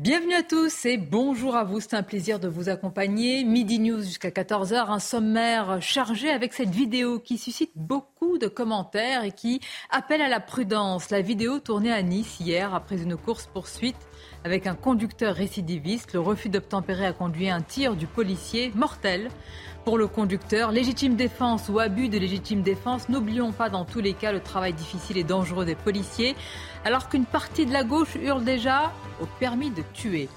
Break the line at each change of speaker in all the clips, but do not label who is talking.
Bienvenue à tous et bonjour à vous. C'est un plaisir de vous accompagner. Midi News jusqu'à 14h, un sommaire chargé avec cette vidéo qui suscite beaucoup de commentaires et qui appelle à la prudence. La vidéo tournée à Nice hier après une course-poursuite avec un conducteur récidiviste. Le refus d'obtempérer a conduit un tir du policier mortel pour le conducteur. Légitime défense ou abus de légitime défense, n'oublions pas dans tous les cas le travail difficile et dangereux des policiers, alors qu'une partie de la gauche hurle déjà au permis de tuer.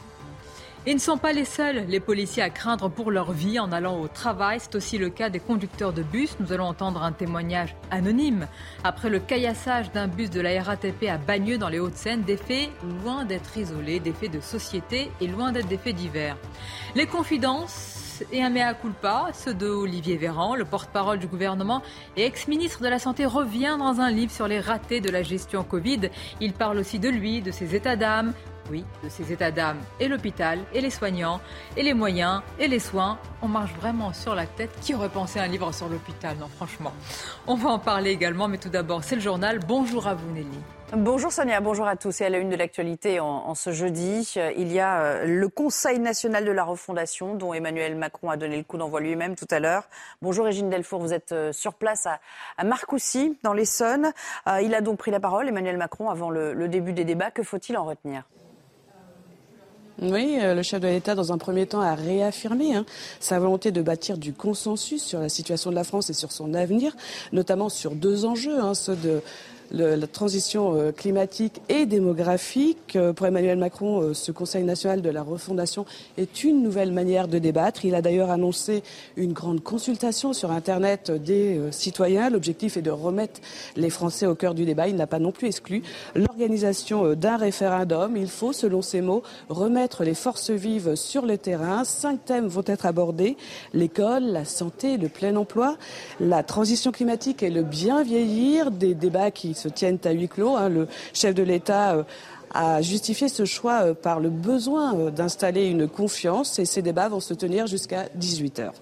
Ils ne sont pas les seuls, les policiers, à craindre pour leur vie en allant au travail. C'est aussi le cas des conducteurs de bus. Nous allons entendre un témoignage anonyme. Après le caillassage d'un bus de la RATP à Bagneux dans les Hauts-de-Seine, des faits loin d'être isolés, des faits de société et loin d'être des faits divers. Les confidences et un mea culpa, ceux de Olivier Véran, le porte-parole du gouvernement et ex-ministre de la Santé, revient dans un livre sur les ratés de la gestion Covid. Il parle aussi de lui, de ses états d'âme, oui, de ses états d'âme et l'hôpital et les soignants et les moyens et les soins. On marche vraiment sur la tête. Qui aurait pensé un livre sur l'hôpital Non, franchement? On va en parler également, mais tout d'abord, c'est le journal. Bonjour à vous, Nelly.
Bonjour Sonia, bonjour à tous. Et à la une de l'actualité en, ce jeudi, il y a euh, le Conseil national de la refondation dont Emmanuel Macron a donné le coup d'envoi lui-même tout à l'heure. Bonjour Régine Delfour, vous êtes euh, sur place à, Marcoussis, dans l'Essonne. Euh, il a donc pris la parole, Emmanuel Macron, avant le début des débats. Que faut-il en retenir?
Oui, euh, le chef de l'État, dans un premier temps, a réaffirmé hein, sa volonté de bâtir du consensus sur la situation de la France et sur son avenir, notamment sur deux enjeux, hein, ceux de la transition euh, climatique et démographique. Euh, pour Emmanuel Macron, euh, ce Conseil national de la refondation est une nouvelle manière de débattre. Il a d'ailleurs annoncé une grande consultation sur Internet des citoyens. L'objectif est de remettre les Français au cœur du débat. Il n'a pas non plus exclu l'organisation d'un référendum. Il faut, selon ses mots, remettre les forces vives sur le terrain. Cinq thèmes vont être abordés. L'école, la santé, le plein emploi, la transition climatique et le bien vieillir. Des débats qui se tiennent à huis clos. Hein. Le chef de l'État euh, a justifié ce choix euh, par le besoin euh, d'installer une confiance et ces débats vont se tenir jusqu'à 18 heures.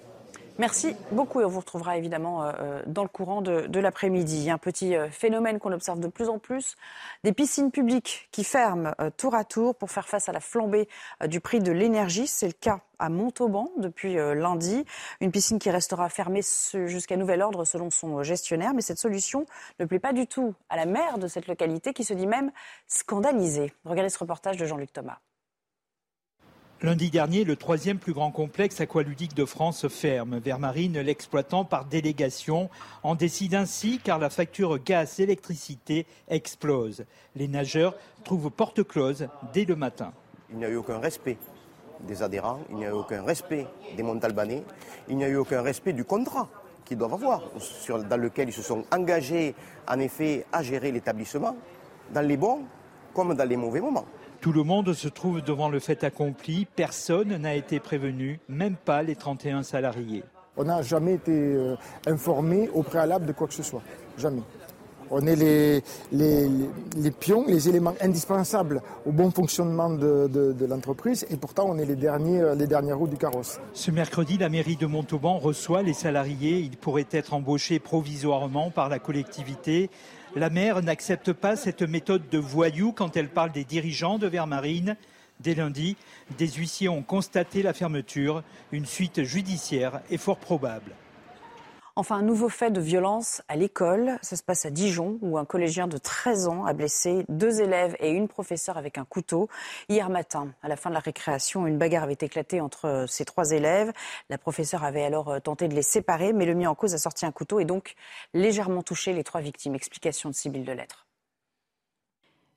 Merci beaucoup et on vous retrouvera évidemment euh, euh, dans le courant de, l'après-midi. Un petit euh, phénomène qu'on observe de plus en plus, des piscines publiques qui ferment tour à tour pour faire face à la flambée du prix de l'énergie. C'est le cas à Montauban depuis lundi. Une piscine qui restera fermée jusqu'à nouvel ordre selon son gestionnaire. Mais cette solution ne plaît pas du tout à la maire de cette localité qui se dit même scandalisée. Regardez ce reportage de Jean-Luc Thomas.
Lundi dernier, le troisième plus grand complexe aqualudique de France ferme. Vermarine, l'exploitant par délégation, en décide ainsi car la facture gaz-électricité explose. Les nageurs trouvent porte close dès le matin.
Il n'y a eu aucun respect des adhérents, il n'y a eu aucun respect des Montalbanais, il n'y a eu aucun respect du contrat qu'ils doivent avoir, dans lequel ils se sont engagés en effet à gérer l'établissement, dans les bons comme dans les mauvais moments.
Tout le monde se trouve devant le fait accompli. Personne n'a été prévenu, même pas les 31 salariés.
On n'a jamais été euh, informé au préalable de quoi que ce soit. Jamais. On est les, les, pions, les éléments indispensables au bon fonctionnement de, l'entreprise et pourtant on est les, derniers, les dernières roues du carrosse.
Ce mercredi, la mairie de Montauban reçoit les salariés. Ils pourraient être embauchés provisoirement par la collectivité la maire n'accepte pas cette méthode de voyou quand elle parle des dirigeants de Vermarine. Dès lundi, des huissiers ont constaté la fermeture. Une suite judiciaire est fort probable.
Enfin, un nouveau fait de violence à l'école. Ça se passe à Dijon, où un collégien de 13 ans a blessé deux élèves et une professeure avec un couteau. Hier matin, à la fin de la récréation, une bagarre avait éclaté entre ces trois élèves. La professeure avait alors euh, tenté de les séparer, mais le mis en cause a sorti un couteau et donc légèrement touché les trois victimes. Explication de Sybille de Lettres.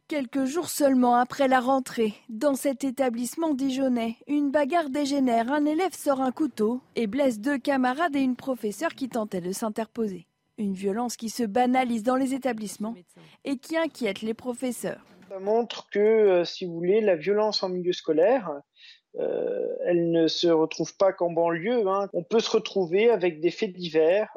Quelques jours seulement après la rentrée, dans cet établissement dijonnais, une bagarre dégénère. Un élève sort un couteau et blesse deux camarades et une professeure qui tentait de s'interposer. Une violence qui se banalise dans les établissements et qui inquiète les professeurs.
Ça montre que, euh, si vous voulez, la violence en milieu scolaire, euh, elle ne se retrouve pas qu'en banlieue. Hein. On peut se retrouver avec des faits divers.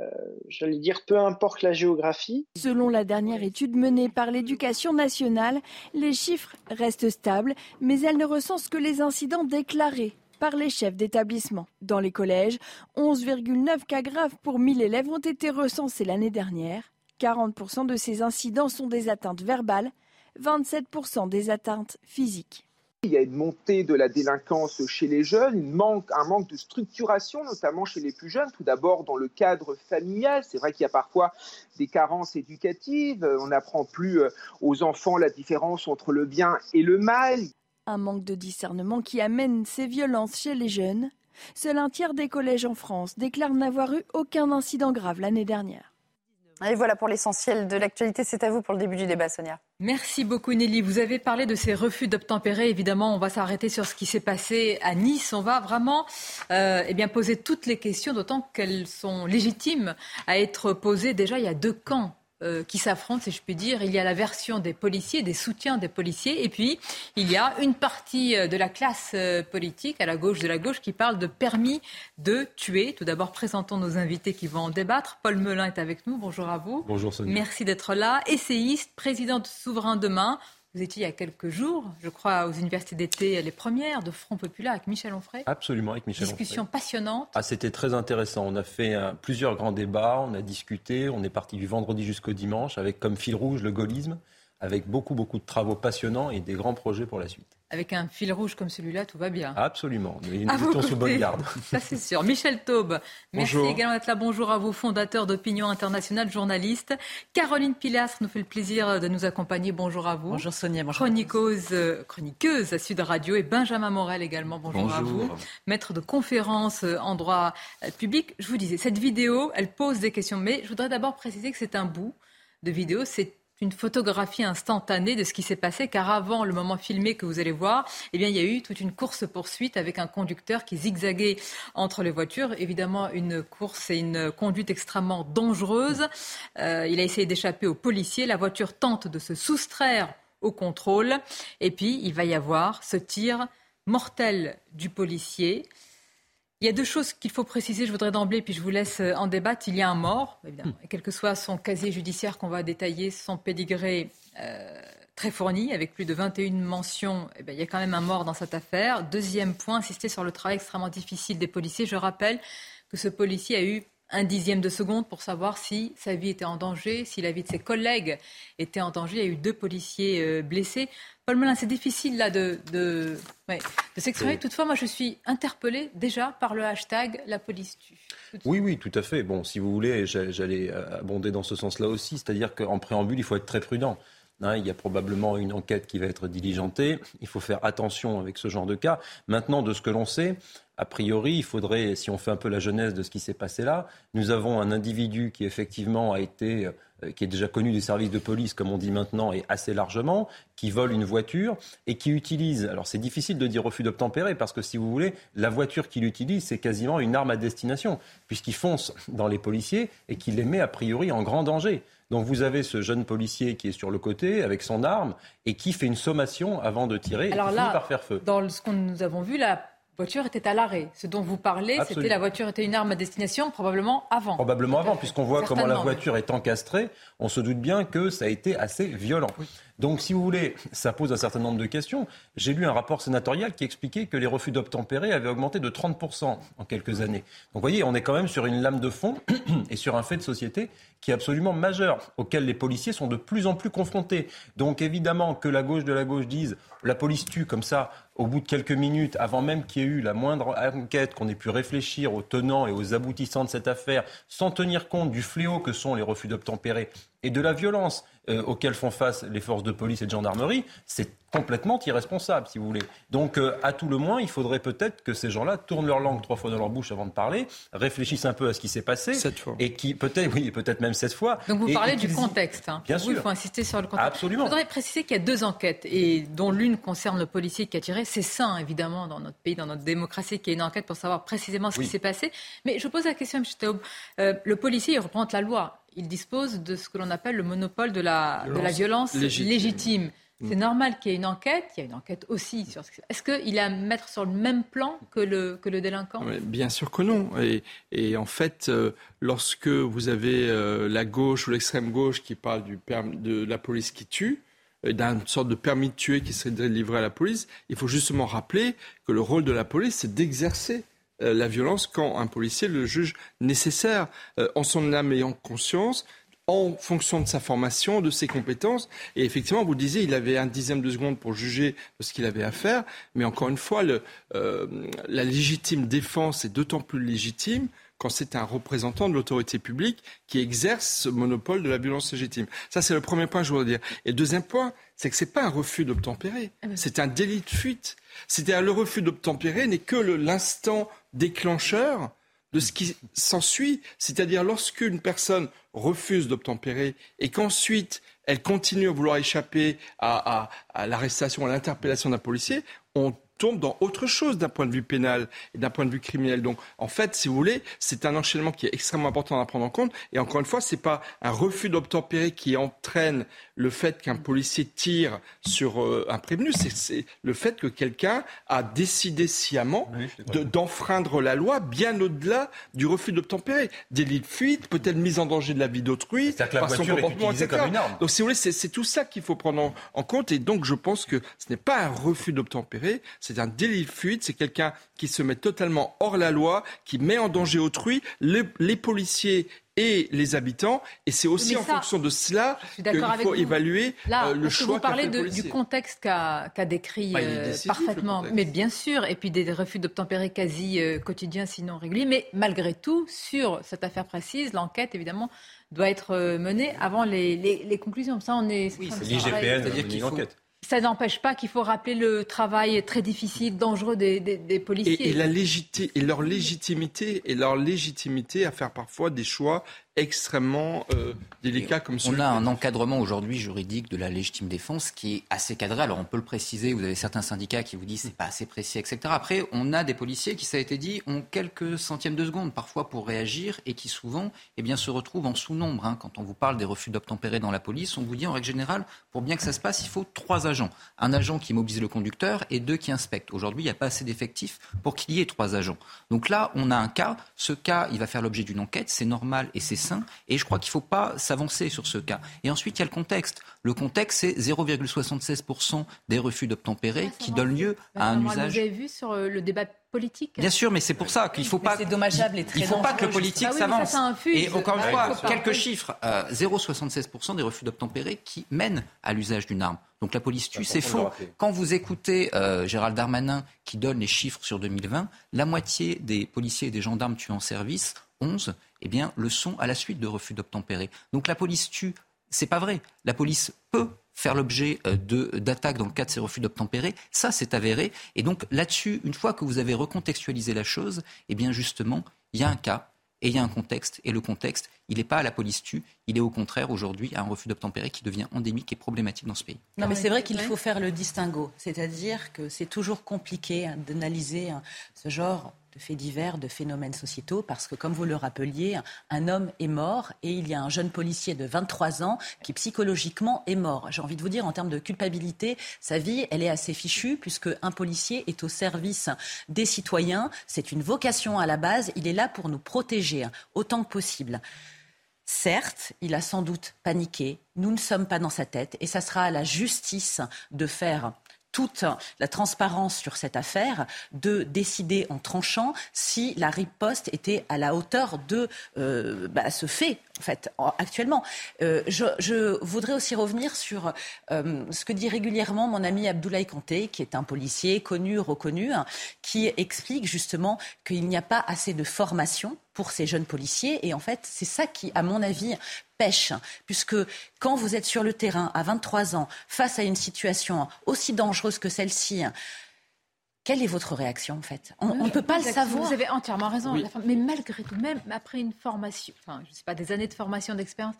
Euh, j'allais dire, peu importe la géographie.
Selon la dernière étude menée par l'éducation nationale, les chiffres restent stables, mais elle ne recense que les incidents déclarés par les chefs d'établissement. Dans les collèges, 11,9 cas graves pour 1000 élèves ont été recensés l'année dernière. 40% de ces incidents sont des atteintes verbales, 27% des atteintes physiques.
Il y a une montée de la délinquance chez les jeunes, un manque de structuration, notamment chez les plus jeunes. Tout d'abord dans le cadre familial. C'est vrai qu'il y a parfois des carences éducatives. On n'apprend plus euh, aux enfants la différence entre le bien et le mal.
Un manque de discernement qui amène ces violences chez les jeunes. Seul un tiers des collèges en France déclarent n'avoir eu aucun incident grave l'année dernière.
Et voilà pour l'essentiel de l'actualité. C'est à vous pour le début du débat, Sonia.
Merci beaucoup, Nelly. Vous avez parlé de ces refus d'obtempérer. Évidemment, on va s'arrêter sur ce qui s'est passé à Nice. On va vraiment euh, eh bien, poser toutes les questions, d'autant qu'elles sont légitimes à être posées. Déjà, il y a deux camps euh, qui s'affrontent, si je puis dire. Il y a la version des policiers, des soutiens des policiers, et puis il y a une partie euh, de la classe euh, politique, à la gauche de la gauche, qui parle de permis de tuer. Tout d'abord, présentons nos invités qui vont en débattre. Paul Melun est avec nous. Bonjour à vous.
Bonjour Sonia.
Merci d'être là. Essayiste, président de Souverain Demain. Vous étiez il y a quelques jours, je crois, aux universités d'été, les premières de Front Populaire avec Michel Onfray.
Absolument, avec Michel
Discussion passionnante.
Ah, c'était très intéressant. On a fait plusieurs grands débats, on a discuté, on est parti du vendredi jusqu'au dimanche avec comme fil rouge le gaullisme, avec beaucoup, beaucoup de travaux passionnants et des grands projets pour la suite
avec un fil rouge comme celui-là, tout va bien.
Absolument. Nous étions sous bonne garde.
Ça, c'est sûr. Michel Taube, merci également d'être là. Bonjour à vous, fondateur d'Opinion Internationale, journaliste. Caroline Pilastre nous fait le plaisir de nous accompagner. Bonjour à vous.
Bonjour Sonia, bonjour.
Chroniqueuse, euh, chroniqueuse à Sud Radio et Benjamin Morel également. Bonjour, à vous. Maître de conférences euh, en droit euh, public. Je vous disais, cette vidéo, elle pose des questions, mais je voudrais d'abord préciser que c'est un bout de vidéo. C'est une photographie instantanée de ce qui s'est passé, car avant le moment filmé que vous allez voir, eh il y a eu toute une course-poursuite avec un conducteur qui zigzaguait entre les voitures. Évidemment, une course et une conduite extrêmement dangereuse. Euh, il a essayé d'échapper aux policiers. La voiture tente de se soustraire au contrôle. Et puis, il va y avoir ce tir mortel du policier. Il y a deux choses qu'il faut préciser, je voudrais d'emblée, puis je vous laisse euh, en débattre. Il y a un mort, évidemment, hmm. quel que soit son casier judiciaire qu'on va détailler, son pédigré euh, très fourni, avec plus de 21 mentions, eh bien, il y a quand même un mort dans cette affaire. Deuxième point, insister sur le travail extrêmement difficile des policiers. Je rappelle que ce policier a eu un dixième de seconde pour savoir si sa vie était en danger, si la vie de ses collègues était en danger. Il y a eu deux policiers euh, blessés. Paul Melun, c'est difficile là de, de, s'exprimer. Toutefois, moi, je suis interpellée déjà par le hashtag La police tue.
Oui, oui, tout à fait. Bon, si vous voulez, j'allais abonder dans ce sens-là aussi. C'est-à-dire qu'en préambule, il faut être très prudent. Hein, il y a probablement une enquête qui va être diligentée. Il faut faire attention avec ce genre de cas. Maintenant, de ce que l'on sait, a priori, il faudrait, si on fait un peu la genèse de ce qui s'est passé là, nous avons un individu qui effectivement a été, euh, qui est déjà connu des services de police, comme on dit maintenant, et assez largement, qui vole une voiture et qui utilise, alors c'est difficile de dire refus d'obtempérer, parce que si vous voulez, la voiture qu'il utilise, c'est quasiment une arme à destination, puisqu'il fonce dans les policiers et qu'il les met a priori en grand danger. Donc vous avez ce jeune policier qui est sur le côté avec son arme et qui fait une sommation avant de tirer
Alors
et
là,
par faire feu.
Dans ce que nous avons vu, là voiture était à l'arrêt. Ce dont vous parlez, c'était la voiture était une arme à destination, probablement avant.
Probablement avant, puisqu'on voit comment la voiture est encastrée. On se doute bien que ça a été assez violent. Donc, si vous voulez, ça pose un certain nombre de questions. J'ai lu un rapport sénatorial qui expliquait que les refus d'obtempérer avaient augmenté de 30% en quelques années. Donc, vous voyez, on est quand même sur une lame de fond et sur un fait de société qui est absolument majeur, auquel les policiers sont de plus en plus confrontés. Donc, évidemment, que la gauche de la gauche dise la police tue comme ça, au bout de quelques minutes, avant même qu'il y ait eu la moindre enquête, qu'on ait pu réfléchir aux tenants et aux aboutissants de cette affaire, sans tenir compte du fléau que sont les refus d'obtempérer et de la violence euh, auxquelles font face les forces de police et de gendarmerie, c'est complètement irresponsable, si vous voulez. Donc, euh, à tout le moins, il faudrait peut-être que ces gens-là tournent leur langue trois fois dans leur bouche avant de parler, réfléchissent un peu à ce qui s'est passé.
Cette fois.
Et qui, peut-être, oui, peut-être même cette fois.
Donc, vous parlez du contexte. Hein.
Bien
sûr.
il
faut insister sur le contexte.
Absolument.
Je voudrais préciser qu'il y a deux enquêtes, et dont l'une concerne le policier qui a tiré. c'est sain, évidemment, dans notre pays, dans notre démocratie, qu'il y ait une enquête pour savoir précisément ce qui s'est passé. Mais je pose la question, M. Taub. Euh, le policier, il représente la loi. Il dispose de ce que l'on appelle le monopole de la violence, de la violence légitime. C'est normal qu'il y ait une enquête. Il y a une enquête aussi sur ce Est-ce qu'il est à mettre sur le même plan que le, que le délinquant?
Bien sûr que non. Et, et en fait, euh, lorsque vous avez euh, la gauche ou l'extrême gauche qui parle du de la police qui tue, euh, d'une sorte de permis de tuer qui serait délivré à la police, il faut justement rappeler que le rôle de la police, c'est d'exercer la violence quand un policier le juge nécessaire en son âme et en conscience en fonction de sa formation, de ses compétences. Et effectivement, vous disiez, il avait un dixième de seconde pour juger de ce qu'il avait à faire. Mais encore une fois, le, euh, la légitime défense est d'autant plus légitime quand c'est un représentant de l'autorité publique qui exerce ce monopole de la violence légitime. Ça, c'est le premier point que je voudrais dire. Et le deuxième point, c'est que ce n'est pas un refus d'obtempérer, ah c'est un délit de fuite. C'est-à-dire le refus d'obtempérer n'est que l'instant déclencheur de ce qui s'ensuit. C'est-à-dire lorsqu'une personne refuse d'obtempérer et qu'ensuite elle continue à vouloir échapper à, l'arrestation, à l'interpellation d'un policier, on tombe dans autre chose d'un point de vue pénal et d'un point de vue criminel. Donc, en fait, si vous voulez, c'est un enchaînement qui est extrêmement important à prendre en compte. Et encore une fois, ce n'est pas un refus d'obtempérer qui entraîne le fait qu'un policier tire sur euh, un prévenu, c'est le fait que quelqu'un a décidé sciemment d'enfreindre la loi bien au-delà du refus d'obtempérer. Délit de fuite, peut-être mise en danger de la vie d'autrui,
par son comportement, etc. Comme une arme.
Donc, si vous voulez, c'est tout ça qu'il faut prendre en, en, compte. Et donc, je pense que ce n'est pas un refus d'obtempérer, c'est un délit de fuite, c'est quelqu'un qui se met totalement hors la loi, qui met en danger autrui, les, les policiers et les habitants. Et c'est aussi en fonction de cela qu'il faut évaluer euh, le choix.
Vous parlez du contexte qu'a décrit bah, euh, parfaitement, mais bien sûr, et puis des refus d'obtempérer quasi euh, quotidiens, sinon réguliers. Mais malgré tout, sur cette affaire précise, l'enquête, évidemment, doit être menée avant les, les, conclusions. Ça, on est.
Oui, c'est l'IGPN, c'est-à-dire qu'il faut
ça n'empêche pas qu'il faut rappeler le travail très difficile, dangereux des, policiers.
Et, la et leur légitimité, et leur légitimité à faire parfois des choix extrêmement euh, délicat comme
On a un encadrement aujourd'hui juridique de la légitime défense qui est assez cadré. Alors on peut le préciser, vous avez certains syndicats qui vous disent c'est pas assez précis, etc. Après, on a des policiers qui, ça a été dit, ont quelques centièmes de seconde parfois pour réagir et qui souvent eh bien, se retrouvent en sous-nombre. Hein. Quand on vous parle des refus d'obtempérer dans la police, on vous dit en règle générale, pour bien que ça se passe, il faut trois agents. Un agent qui mobilise le conducteur et deux qui inspectent. Aujourd'hui, il n'y a pas assez d'effectifs pour qu'il y ait trois agents. Donc là, on a un cas. Ce cas, il va faire l'objet d'une enquête. C'est normal et c'est et je crois qu'il ne faut pas s'avancer sur ce cas. Et ensuite, il y a le contexte. Le contexte, c'est 0,76% des refus d'obtempérer qui donnent lieu à un usage.
Vous avez vu sur euh, le débat politique.
Bien sûr, mais c'est pour ça qu'il ne faut pas.
C'est dommageable et très
Il ne faut pas que le politique ah s'avance. et encore une fois, quelques chiffres 0,76% euh, des refus d'obtempérer qui mènent à l'usage d'une arme. Donc la police tue, c'est faux. Quand vous écoutez euh, Gérald Darmanin qui donne les chiffres sur 2020, la moitié des policiers et des gendarmes tués en service 11, eh bien, le sont à la suite de refus d'obtempérer. Donc la police tue, c'est pas vrai. La police peut faire l'objet euh, d'attaques dans le cas de ces refus d'obtempérer. Ça, c'est avéré. Et donc là-dessus, une fois que vous avez recontextualisé la chose, eh bien justement, il y a un cas et il y a un contexte. Et le contexte, il n'est pas à la police tue, il est au contraire aujourd'hui à un refus d'obtempérer qui devient endémique et problématique dans ce pays.
Non, mais c'est vrai qu'il faut faire le distinguo. C'est-à-dire que c'est toujours compliqué hein, d'analyser hein, ce genre de faits divers, de phénomènes sociétaux, parce que, comme vous le rappeliez, un homme est mort et il y a un jeune policier de 23 ans qui psychologiquement est mort. J'ai envie de vous dire, en termes de culpabilité, sa vie, elle est assez fichue, puisque un policier est au service des citoyens. C'est une vocation à la base. Il est là pour nous protéger autant que possible. Certes, il a sans doute paniqué. Nous ne sommes pas dans sa tête et ça sera à la justice de faire toute la transparence sur cette affaire, de décider en tranchant si la riposte était à la hauteur de euh, bah, ce fait, en fait, actuellement. Euh, je, voudrais aussi revenir sur euh, ce que dit régulièrement mon ami Abdoulaye Kanté, qui est un policier connu, reconnu, hein, qui explique justement qu'il n'y a pas assez de formation pour ces jeunes policiers. Et en fait, c'est ça qui, à mon avis, pêche. Puisque quand vous êtes sur le terrain à 23 ans, face à une situation aussi dangereuse que celle-ci, Quelle est votre réaction en fait? On ne peut pas le savoir.
Vous avez entièrement raison. Mais malgré tout, même après une formation, enfin, je sais pas, des années de formation, d'expérience,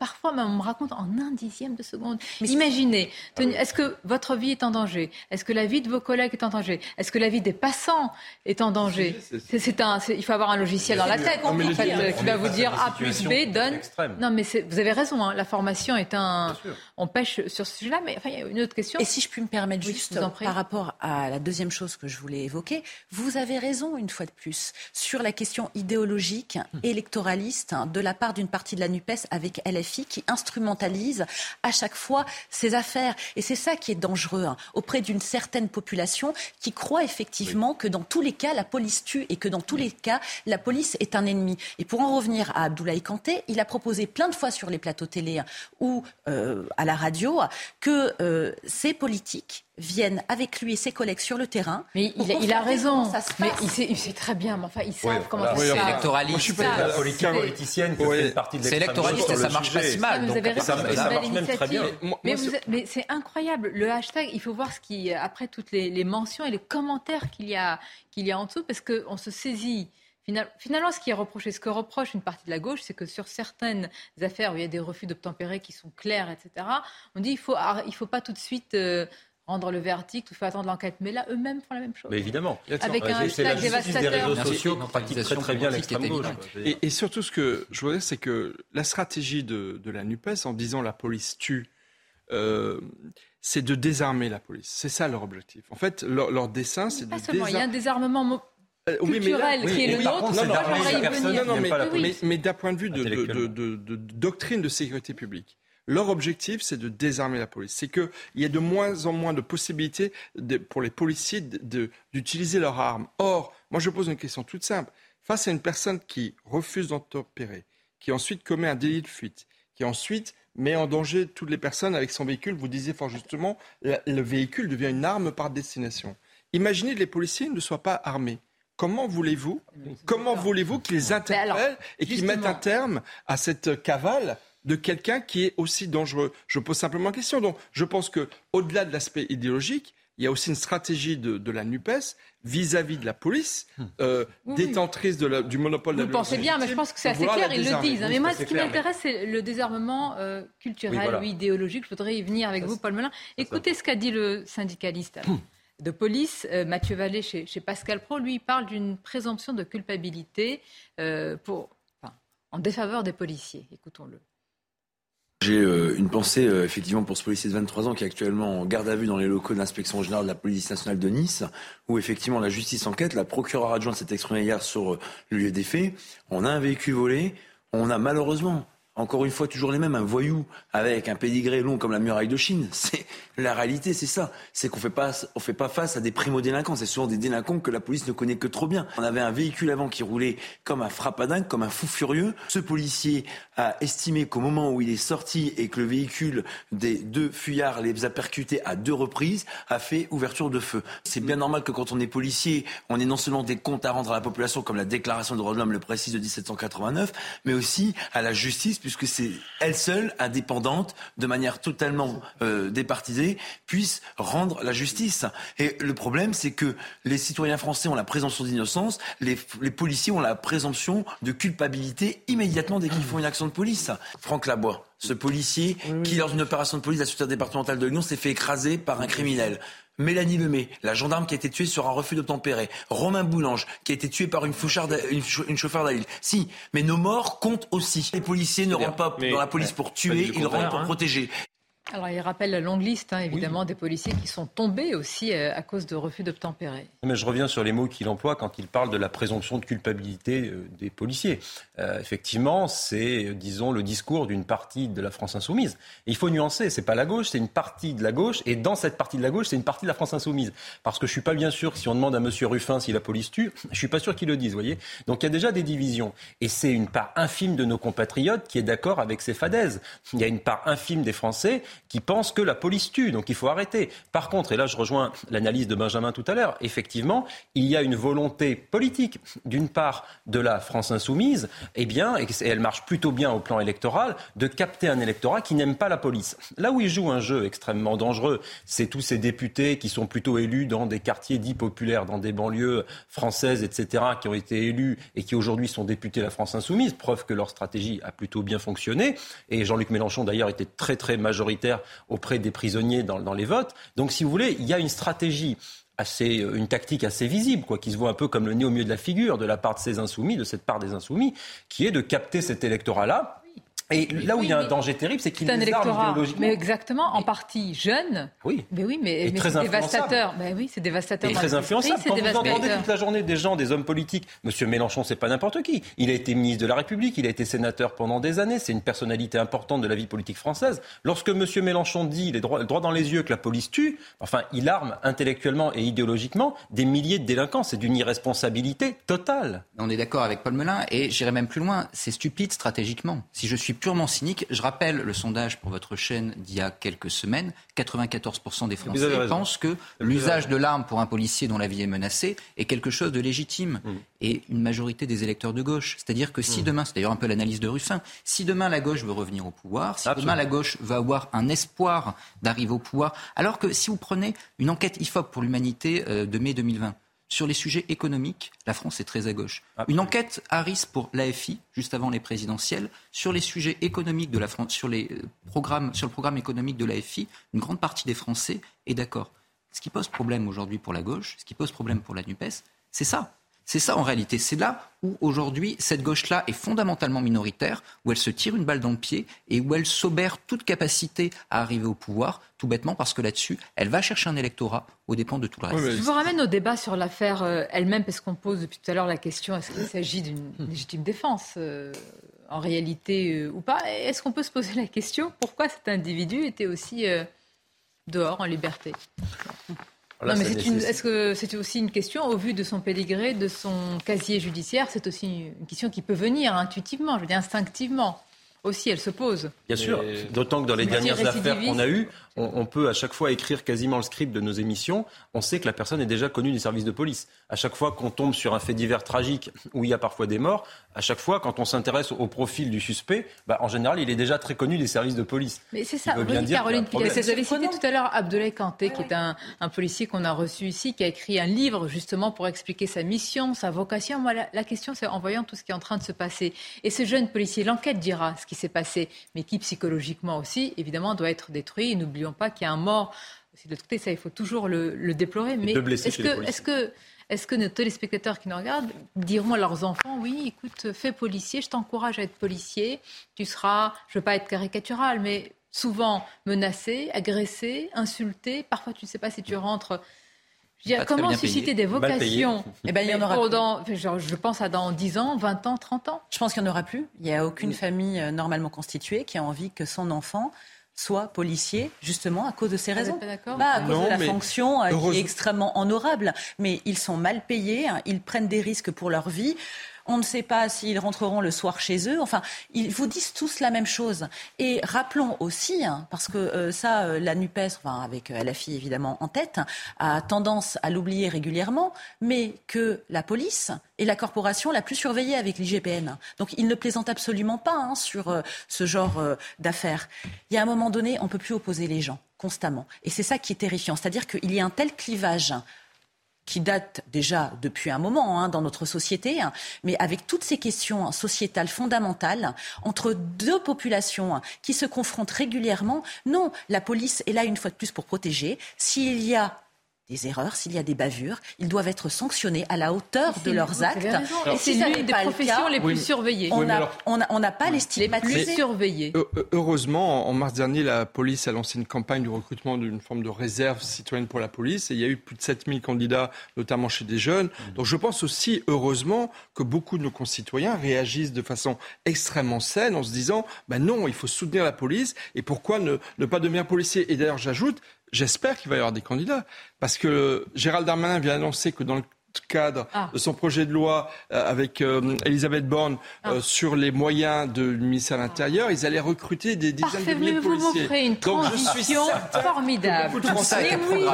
parfois même on me raconte en un dixième de seconde. Mais Imaginez, ah est-ce que votre vie est en danger? Est-ce que la vie de vos collègues est en danger? Est-ce que la vie des passants est en danger? C'est un, il faut avoir un logiciel dans la tête en fait, qui va vous dire A plus B donne. Non, mais vous avez raison. Hein, la formation est un. On pêche sur ce sujet-là, mais enfin, il y a une autre question.
Et si je puis me permettre juste par rapport à la deuxième chose que je voulais évoquer. Vous avez raison, une fois de plus, sur la question idéologique, hmm. électoraliste hein, de la part d'une partie de la NUPES avec LFI qui instrumentalise à chaque fois ces affaires. Et c'est ça qui est dangereux hein, auprès d'une certaine population qui croit effectivement que dans tous les cas, la police tue et que dans tous les cas, la police est un ennemi. Et pour en revenir à Abdoulaye Kanté, il a proposé plein de fois sur les plateaux télé hein, ou euh, à la radio que euh, ces politiques viennent avec lui et ses collègues sur le terrain.
Mais il, a raison. Ça se mais il sait, il sait, très bien. Mais enfin, ils savent comment ça se passe.
C'est électoraliste.
je suis pas la politicienne qui fait partie de
C'est électoraliste et ça marche pas si mal.
Vous avez raison. Ça, marche même très bien. Mais, mais c'est incroyable. Le hashtag, il faut voir ce qui, après toutes les, les mentions et les commentaires qu'il y a, qu'il y a en dessous, parce qu'on se saisit. Finalement, ce qui est reproché, ce que reproche une partie de la gauche, c'est que sur certaines affaires où il y a des refus d'obtempérer qui sont clairs, etc., on dit il faut, il faut pas tout de suite euh, rendre le verdict ou faire attendre l'enquête. Mais là, eux-mêmes font la même chose.
Mais évidemment.
Avec un hashtag dévastateur.
des réseaux sociaux pratiquent très, très bien l'extrême gauche.
Et, et, surtout, ce que je voudrais, c'est que la stratégie de, de, la NUPES, en disant la police tue, euh, c'est de désarmer la police. C'est ça leur objectif. En fait, leur, leur dessin, c'est de
désarmer. Il y a un désarmement euh, culturel qui est le nôtre.
Non, non, mais, mais d'un point de vue de, de, de, doctrine de sécurité publique, leur objectif, c'est de désarmer la police. C'est qu'il y a de moins en moins de possibilités pour les policiers d'utiliser leurs armes. Or, moi je pose une question toute simple. Face à une personne qui refuse d'entopérer, qui ensuite commet un délit de fuite, qui ensuite met en danger toutes les personnes avec son véhicule, vous disiez fort justement, le véhicule devient une arme par destination. Imaginez que les policiers ne soient pas armés. Comment voulez-vous, comment voulez-vous qu'ils interpellent et qu'ils mettent un terme à cette cavale de quelqu'un qui est aussi dangereux Je pose simplement la question. Donc, je pense que au-delà de l'aspect idéologique, il y a aussi une stratégie de, la NUPES vis-à-vis de la police, hmm. euh, détentrice de du monopole de
la Vous pensez bien, mais je pense que c'est assez clair, ils le disent. mais moi, ce qui m'intéresse, c'est le désarmement euh, culturel ou idéologique. Je voudrais y venir avec vous, Paul Melun. Écoutez ce qu'a dit le syndicaliste. Hmm. de police, euh, Mathieu Vallée, chez, Pascal Pro, lui, il parle d'une présomption de culpabilité pour, en défaveur des policiers. Écoutons-le.
J'ai euh, une pensée euh, effectivement pour ce policier de 23 ans qui est actuellement en garde à vue dans les locaux de l'inspection générale de la police nationale de Nice, où effectivement la justice enquête, la procureure adjointe s'est exprimée hier sur euh, le lieu des faits. On a un véhicule volé, on a malheureusement encore une fois, toujours les mêmes, un voyou avec un pédigré long comme la muraille de Chine. C'est la réalité, c'est ça. C'est qu'on fait pas, on fait pas face à des primo-délinquants. C'est souvent des délinquants que la police ne connaît que trop bien. On avait un véhicule avant qui roulait comme un frappadingue, comme un fou furieux. Ce policier a estimé qu'au moment où il est sorti et que le véhicule des deux fuyards les a percutés à deux reprises, a fait ouverture de feu. C'est bien normal que quand on est policier, on ait non seulement des comptes à rendre à la population, comme la Déclaration des droits de l'homme le précise de 1789, mais aussi à la justice puisque c'est elle seule, indépendante, de manière totalement euh, départisée, puisse rendre la justice. Et le problème, c'est que les citoyens français ont la présomption d'innocence, les, policiers ont la présomption de culpabilité immédiatement dès qu'ils font une action de police. Franck Labois, ce policier qui, lors d'une opération de police à la départementale de Lyon, s'est fait écraser par un criminel. Mélanie Lemay, la gendarme qui a été tuée sur un refus d'obtempérer. Romain Boulange, qui a été tué par une, une, chauffeur d'Alil. Si, mais nos morts comptent aussi. Les policiers ne rentrent pas dans la police pour tuer, ils rentrent pour hein. protéger.
Alors, il rappelle la longue liste, hein, évidemment, des policiers qui sont tombés aussi euh, à cause de refus d'obtempérer.
Mais je reviens sur les mots qu'il emploie quand il parle de la présomption de culpabilité euh, des policiers. Euh, effectivement, c'est, disons, le discours d'une partie de la France insoumise. il faut nuancer, c'est pas la gauche, c'est une partie de la gauche, et dans cette partie de la gauche, c'est une partie de la France insoumise. Parce que je suis pas bien sûr si on demande à M. Ruffin si la police tue, je suis pas sûr qu'il le dise, vous voyez. Donc il y a déjà des divisions. Et c'est une part infime de nos compatriotes qui est d'accord avec ces fadaises. Il y a une part infime des Français qui pensent que la police tue. Donc il faut arrêter. Par contre, et là je rejoins l'analyse de Benjamin tout à l'heure, effectivement, il y a une volonté politique, d'une part, de la France insoumise, eh bien, et elle marche plutôt bien au plan électoral, de capter un électorat qui n'aime pas la police. Là où il joue un jeu extrêmement dangereux, c'est tous ces députés qui sont plutôt élus dans des quartiers dits populaires, dans des banlieues françaises, etc., qui ont été élus et qui aujourd'hui sont députés de la France insoumise, preuve que leur stratégie a plutôt bien fonctionné. Et Jean-Luc Mélenchon, d'ailleurs, était très, très majoritaire auprès des prisonniers dans, dans les votes. Donc, si vous voulez, il y a une stratégie assez, euh, une tactique assez visible, quoi, qui se voit un peu comme le nez au milieu de la figure de la part de ces insoumis, de cette part des insoumis, qui est de capter cet électorat-là et là où il y a un danger terrible, c'est qu'il les arme idéologiquement.
Mais exactement, en partie jeune.
Oui.
Mais oui, mais, mais c'est dévastateur. Mais oui, c'est dévastateur.
Et très influençable. Quand vous entendez toute la journée des gens, des hommes politiques, Monsieur Mélenchon, c'est pas n'importe qui. Il a été ministre de la République, il a été sénateur pendant des années. C'est une personnalité importante de la vie politique française. Lorsque Monsieur Mélenchon dit, il est droit, droit dans les yeux, que la police tue, enfin, il arme intellectuellement et idéologiquement des milliers de délinquants. C'est d'une irresponsabilité totale.
On est d'accord avec Paul Melun et j'irai même plus loin. C'est stupide stratégiquement. Si je suis purement cynique. Je rappelle le sondage pour votre chaîne d'il y a quelques semaines. 94% des Français pensent que l'usage de l'arme pour un policier dont la vie est menacée est quelque chose de légitime. Mm. Et une majorité des électeurs de gauche. C'est-à-dire que si mm. demain, c'est d'ailleurs un peu l'analyse de Ruffin, si demain la gauche veut revenir au pouvoir, si demain la gauche veut avoir un espoir d'arriver au pouvoir, alors que si vous prenez une enquête IFOP pour l'humanité euh, de mai 2020, sur les sujets économiques, la France est très à gauche. Une enquête Harris pour l'AFI, juste avant les présidentielles, sur les sujets économiques de la France, sur, les euh, programmes, sur le programme économique de l'AFI, une grande partie des Français est d'accord. Ce qui pose problème aujourd'hui pour la gauche, ce qui pose problème pour la NUPES, c'est ça. C'est ça en réalité. C'est là où aujourd'hui cette gauche-là est fondamentalement minoritaire, où elle se tire une balle dans le pied et où elle s'obère toute capacité à arriver au pouvoir, tout bêtement parce que là-dessus, elle va chercher un électorat aux dépens de tout le reste.
Je vous ramène au débat sur l'affaire euh, elle-même, parce qu'on pose depuis tout à l'heure la question est-ce qu'il s'agit d'une légitime défense euh, en réalité euh, ou pas? Est-ce qu'on peut se poser la question pourquoi cet individu était aussi dehors en liberté? Non, mais est-ce que c'est aussi une question, au vu de son pédigré, de son casier judiciaire, c'est aussi une question qui peut venir intuitivement, je veux dire instinctivement aussi, elle se pose.
Bien sûr, d'autant que dans les dernières affaires qu'on a eues, on, peut à chaque fois écrire quasiment le script de nos émissions. On sait que la personne est déjà connue des services de police. À chaque fois qu'on tombe sur un fait divers tragique où il y a parfois des morts, à chaque fois, quand on s'intéresse au profil du suspect, bah, en général, il est déjà très connu des services de police.
Mais c'est ça, vous Caroline Vous avez cité tout à l'heure Abdoulaye Kanté, qui est un, policier qu'on a reçu ici, qui a écrit un livre justement pour expliquer sa mission, sa vocation. Moi, la, la question, c'est en voyant tout ce qui est en train de se passer. Et ce jeune policier, l'enquête dira ce qui s'est passé, mais qui psychologiquement aussi, évidemment, doit être détruit. Et n'oublions pas qu'il y a un mort. de l'autre côté, ça, il faut toujours le, déplorer. Mais est-ce que, est-ce que, est-ce que nos téléspectateurs qui nous regardent diront à leurs enfants, oui, écoute, fais policier, je t'encourage à être policier, tu seras, je ne veux pas être caricatural, mais souvent menacé, agressé, insulté. Parfois, tu ne sais pas si tu rentres. Comment susciter des vocations
eh ben, il y en aura
Je pense à dans 10 ans, 20 ans, 30 ans.
Je pense qu'il n'y en aura plus. Il n'y a aucune famille euh, normalement constituée qui a envie que son enfant soit policier, justement à cause de ces raisons. Pas, à cause de la fonction euh, qui est extrêmement honorable, mais ils sont mal payés, hein, ils prennent des risques pour leur vie. On ne sait pas s'ils rentreront le soir chez eux. Enfin, ils vous disent tous la même chose. Et rappelons aussi, hein, parce que euh, ça, euh, la NUPES, enfin, avec euh, la fille évidemment en tête, a tendance à l'oublier régulièrement, mais que la police est la corporation la plus surveillée avec l'IGPN. Donc ils ne plaisantent absolument pas hein, sur ce genre d'affaires. Il y a un moment donné, on ne peut plus opposer les gens constamment. Et c'est ça qui est terrifiant. C'est-à-dire qu'il y a un tel clivage qui date déjà depuis un moment hein, dans notre société, hein, mais avec toutes ces questions sociétales fondamentales entre deux populations qui se confrontent régulièrement. Non, la police est là une fois de plus pour protéger. S'il y a des erreurs, s'il y a des bavures, ils doivent être sanctionnés à la hauteur de leurs actes.
Et n'est pas le cas, les plus surveillées.
On n'a pas les stigmatisés.
surveillés.
Heureusement, en mars dernier, la police a lancé une campagne de recrutement d'une forme de réserve citoyenne pour la police. Et il y a eu plus de 7000 candidats, notamment chez des jeunes. Donc je pense aussi, heureusement, que beaucoup de nos concitoyens réagissent de façon extrêmement saine en se disant, ben non, il faut soutenir la police. Et pourquoi ne, ne pas devenir policier? Et d'ailleurs, j'ajoute, J'espère qu'il va y avoir des candidats. Parce que Gérald Darmanin vient annoncer que dans le cadre ah. de son projet de loi euh, avec euh, Elisabeth Borne ah. euh, sur les moyens du ministère de l'Intérieur, ils allaient recruter des dizaines de milliers de policiers.
Vous une transition formidable.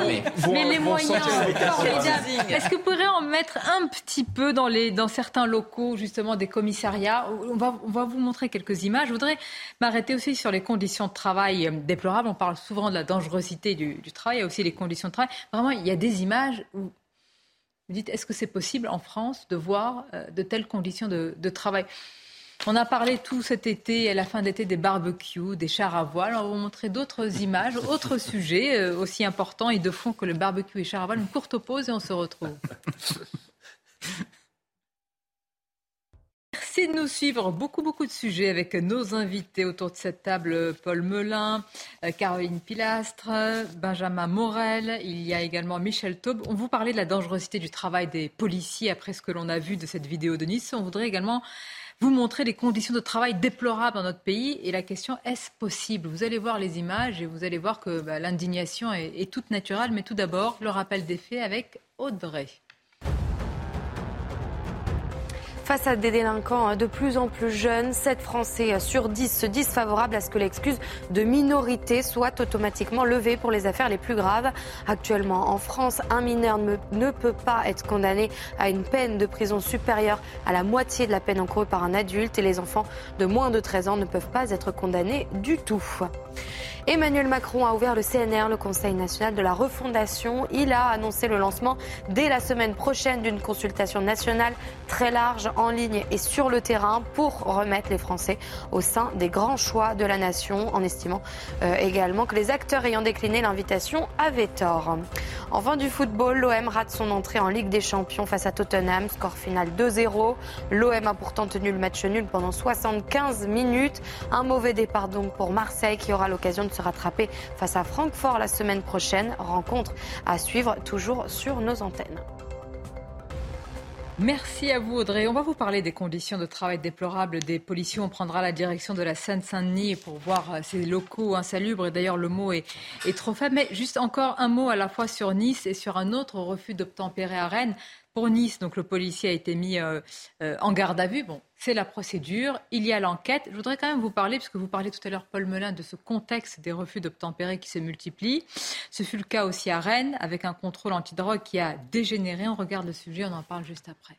mais, mais les moyens formidables. Est-ce que vous pourriez en mettre un petit peu dans, les, dans certains locaux, justement, des commissariats on va, on va vous montrer quelques images. Je voudrais m'arrêter aussi sur les conditions de travail déplorables. On parle souvent de la dangerosité du, du travail, il y a aussi les conditions de travail. Vraiment, il y a des images où vous dites, est-ce que c'est possible en France de voir euh, de telles conditions de, travail? On a parlé tout cet été, à la fin d'été, des barbecues, des chars à voile. On va vous montrer d'autres images, autres sujets euh, aussi importants et de fond que le barbecue et chars à voile. Une courte pause et on se retrouve. Merci de nous suivre. Beaucoup, beaucoup de sujets avec nos invités autour de cette table. Paul Melun, euh, Caroline Pilastre, Benjamin Morel. Il y a également Michel Taube. On vous parlait de la dangerosité du travail des policiers après ce que l'on a vu de cette vidéo de Nice. On voudrait également vous montrer les conditions de travail déplorables dans notre pays. Et la question, est-ce possible? Vous allez voir les images et vous allez voir que bah, l'indignation est, est toute naturelle. Mais tout d'abord, le rappel des faits avec Audrey.
Face à des délinquants de plus en plus jeunes, 7 Français sur 10 se disent favorables à ce que l'excuse de minorité soit automatiquement levée pour les affaires les plus graves. Actuellement, en France, un mineur ne peut pas être condamné à une peine de prison supérieure à la moitié de la peine encourue par un adulte et les enfants de moins de 13 ans ne peuvent pas être condamnés du tout. Emmanuel Macron a ouvert le CNR, le Conseil national de la refondation. Il a annoncé le lancement dès la semaine prochaine d'une consultation nationale très large en ligne et sur le terrain pour remettre les Français au sein des grands choix de la nation, en estimant euh, également que les acteurs ayant décliné l'invitation avaient tort. Enfin du football, l'OM rate son entrée en Ligue des Champions face à Tottenham, score final 2-0. L'OM a pourtant tenu le match nul pendant 75 minutes. Un mauvais départ donc pour Marseille qui aura l'occasion de se rattraper face à Francfort la semaine prochaine. Rencontre à suivre toujours sur nos antennes.
Merci à vous Audrey. On va vous parler des conditions de travail déplorables des policiers. On prendra la direction de la Seine-Saint-Denis pour voir euh, ces locaux insalubres. Et d'ailleurs, le mot est, trop faible. Mais juste encore un mot à la fois sur Nice et sur un autre refus d'obtempérer à Rennes. Pour Nice, donc le policier a été mis euh, euh, en garde à vue. C'est la procédure, il y a l'enquête. Je voudrais quand même vous parler, puisque vous parlez tout à l'heure, Paul Melun, de ce contexte des refus d'obtempérer qui se multiplient. Ce fut le cas aussi à Rennes, avec un contrôle antidrogue qui a dégénéré. On regarde le sujet, on en parle juste après.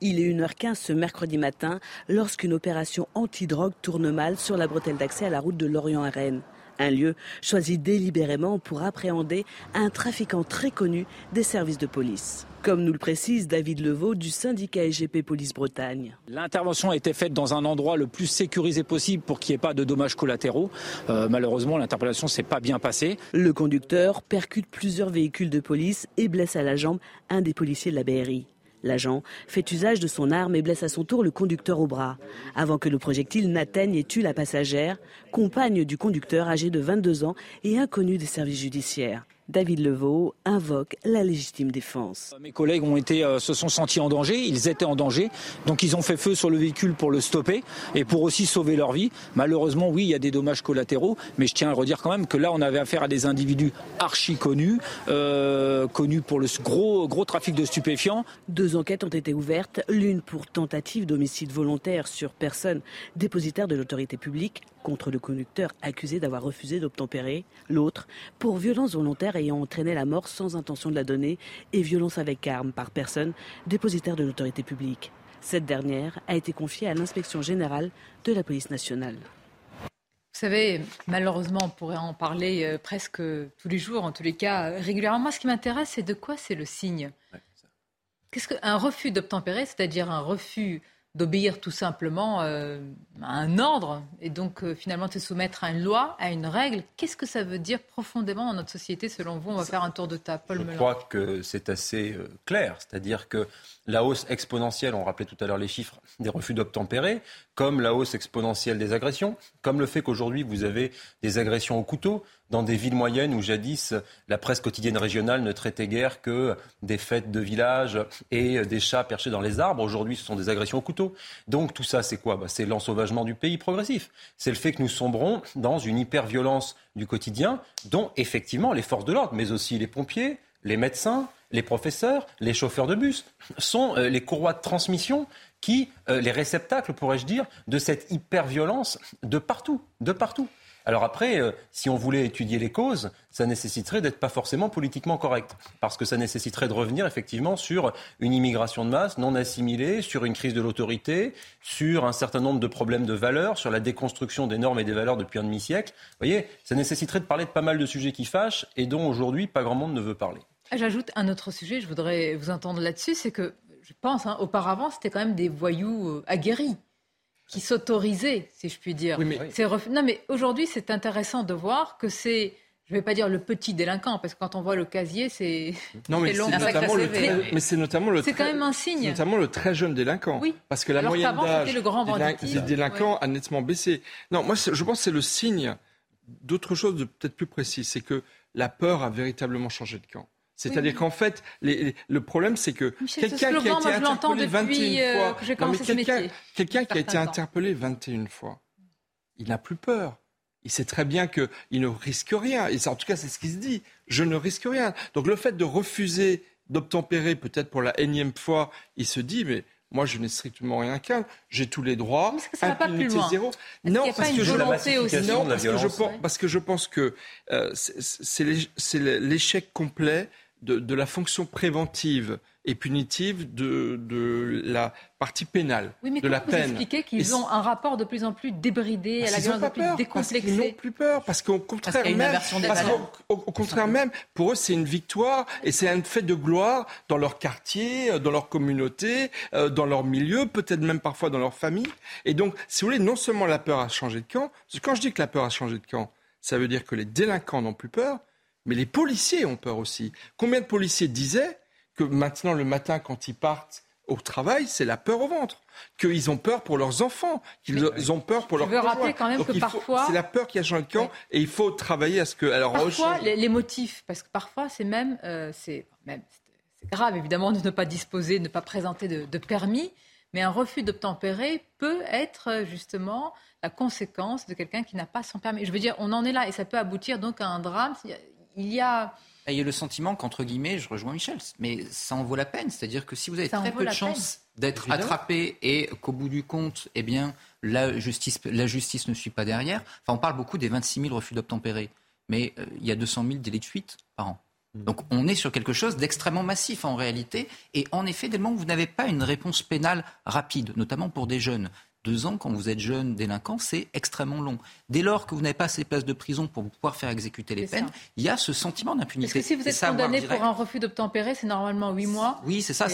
Il est 1h15 ce mercredi matin lorsqu'une opération antidrogue tourne mal sur la bretelle d'accès à la route de Lorient à Rennes. Un lieu choisi délibérément pour appréhender un trafiquant très connu des services de police. Comme nous le précise David Levaux du syndicat SGP Police Bretagne.
L'intervention a été faite dans un endroit le plus sécurisé possible pour qu'il n'y ait pas de dommages collatéraux. Euh, malheureusement, l'interpellation s'est pas bien passée.
Le conducteur percute plusieurs véhicules de police et blesse à la jambe un des policiers de la BRI. L'agent fait usage de son arme et blesse à son tour le conducteur au bras, avant que le projectile n'atteigne et tue la passagère, compagne du conducteur âgé de 22 ans et inconnu des services judiciaires. David Levaux invoque la légitime défense.
Mes collègues ont été, euh, se sont sentis en danger, ils étaient en danger, donc ils ont fait feu sur le véhicule pour le stopper et pour aussi sauver leur vie. Malheureusement, oui, il y a des dommages collatéraux, mais je tiens à redire quand même que là, on avait affaire à des individus archi connus, euh, connus pour le gros, gros trafic de stupéfiants.
Deux enquêtes ont été ouvertes, l'une pour tentative d'homicide volontaire sur personne dépositaire de l'autorité publique contre le conducteur accusé d'avoir refusé d'obtempérer, l'autre pour violence volontaire ayant entraîné la mort sans intention de la donner et violence avec arme par personne dépositaire de l'autorité publique. Cette dernière a été confiée à l'inspection générale de la police nationale.
Vous savez, malheureusement, on pourrait en parler euh, presque tous les jours, en tous les cas euh, régulièrement. Moi, ce qui m'intéresse, c'est de quoi c'est le signe? Qu'est-ce qu'un refus d'obtempérer, c'est-à-dire un refus d'obéir tout simplement euh, à un ordre et donc euh, finalement de se soumettre à une loi, à une règle. Qu'est-ce que ça veut dire profondément dans notre société selon vous? On va faire un tour de table. Paul
Je crois que c'est assez euh, clair, c'est-à-dire que la hausse exponentielle, on rappelait tout à l'heure les chiffres des refus d'obtempérer, comme la hausse exponentielle des agressions, comme le fait qu'aujourd'hui vous avez des agressions au couteau dans des villes moyennes où jadis la presse quotidienne régionale ne traitait guère que des fêtes de village et des chats perchés dans les arbres. Aujourd'hui, ce sont des agressions au couteau. Donc tout ça, c'est quoi? Bah, C'est l'ensauvagement du pays progressif. C'est le fait que nous sombrons dans une hyper-violence du quotidien dont effectivement les forces de l'ordre, mais aussi les pompiers, les médecins, les professeurs, les chauffeurs de bus sont euh, les courroies de transmission qui, euh, les réceptacles, pourrais-je dire, de cette hyper-violence de partout, de partout. Alors après, euh, si on voulait étudier les causes, ça nécessiterait d'être pas forcément politiquement correct, parce que ça nécessiterait de revenir effectivement sur une immigration de masse non assimilée, sur une crise de l'autorité, sur un certain nombre de problèmes de valeurs, sur la déconstruction des normes et des valeurs depuis un demi-siècle. Vous voyez, ça nécessiterait de parler de pas mal de sujets qui fâchent et dont aujourd'hui pas grand monde ne veut parler.
J'ajoute un autre sujet, je voudrais vous entendre là-dessus, c'est que je pense, hein, auparavant, c'était quand même des voyous euh, aguerris qui s'autorisaient, si je puis dire. mais... Non, mais aujourd'hui, c'est intéressant de voir que c'est je ne vais pas dire le petit délinquant, parce que quand on voit le casier, c'est
non, mais c'est notamment le très... mais c'est notamment le
c'est quand même un signe,
notamment le très jeune délinquant,
oui.
parce que la moyenne d'âge des délinquants a nettement baissé. Non, moi, je pense que c'est le signe d'autre chose de peut-être plus précis, c'est que la peur a véritablement changé de camp. C'est-à-dire qu'en fait, le problème, c'est que quelqu'un qui a été interpellé 21 fois, quelqu'un qui a été interpellé 21 fois, il n'a plus peur. Il sait très bien qu'il ne risque rien. Et en tout cas, c'est ce qu'il se dit. Je ne risque rien. Donc le fait de refuser d'obtempérer, peut-être pour la énième fois, il se dit, mais moi, je n'ai strictement rien qu'un. J'ai tous les droits.
Est-ce que ça va pas plus loin
zéro.
Non, parce que, je, non
parce, que je pense, parce que je pense que euh, c'est l'échec complet de, la fonction préventive et punitive de, de la partie pénale,
oui, mais
de la
vous
peine.
expliquez qu'ils ont un rapport de plus en plus débridé, à la violence de plus décomplexé.
Ils n'ont plus peur, parce qu'au contraire, même, au, contraire même, pour eux, c'est une victoire et c'est un fait de gloire dans leur quartier, euh, dans leur communauté, euh, dans leur milieu, peut-être même parfois dans leur famille. Et donc, si vous voulez, non seulement la peur a changé de camp, parce que quand je dis que la peur a changé de camp, ça veut dire que les délinquants n'ont plus peur, mais les policiers ont peur aussi. Combien de policiers disaient que maintenant, le matin, quand ils partent au travail, c'est la peur au ventre. Qu'ils ont peur pour leurs enfants, qu'ils ont peur pour leurs
Je veux rappeler quand même que parfois...
C'est la peur qui a changé de camp et il faut travailler à ce que... Alors,
parfois, les, motifs, parce que parfois, c'est même... Euh, c'est même grave, évidemment, de ne pas disposer, de ne pas présenter de, de permis, mais un refus d'obtempérer peut être euh, justement la conséquence de quelqu'un qui n'a pas son permis. Je veux dire, on en est là et ça peut aboutir donc à un drame il.
Il y a le sentiment qu'entre guillemets, je rejoins Michel, mais ça en vaut la peine. C'est-à-dire que si vous avez très peu de chances d'être attrapé et qu'au bout du compte, eh bien, la justice, la justice ne suit pas derrière. Enfin, on parle beaucoup des 26 000 refus d'obtempérer, mais euh, il y a 200 000 délais de fuite par an. Hmm. Donc on est sur quelque chose d'extrêmement massif en réalité. Et en effet, dès le moment où vous n'avez pas une réponse pénale rapide, notamment pour des jeunes, deux ans, quand vous êtes jeune délinquant, c'est extrêmement long. Dès lors que vous n'avez pas ces places de prison pour pouvoir faire exécuter les peines, il y a ce sentiment d'impunité.
Est-ce que si vous êtes condamné pour un refus d'obtempérer, c'est normalement huit mois
Oui, c'est ça.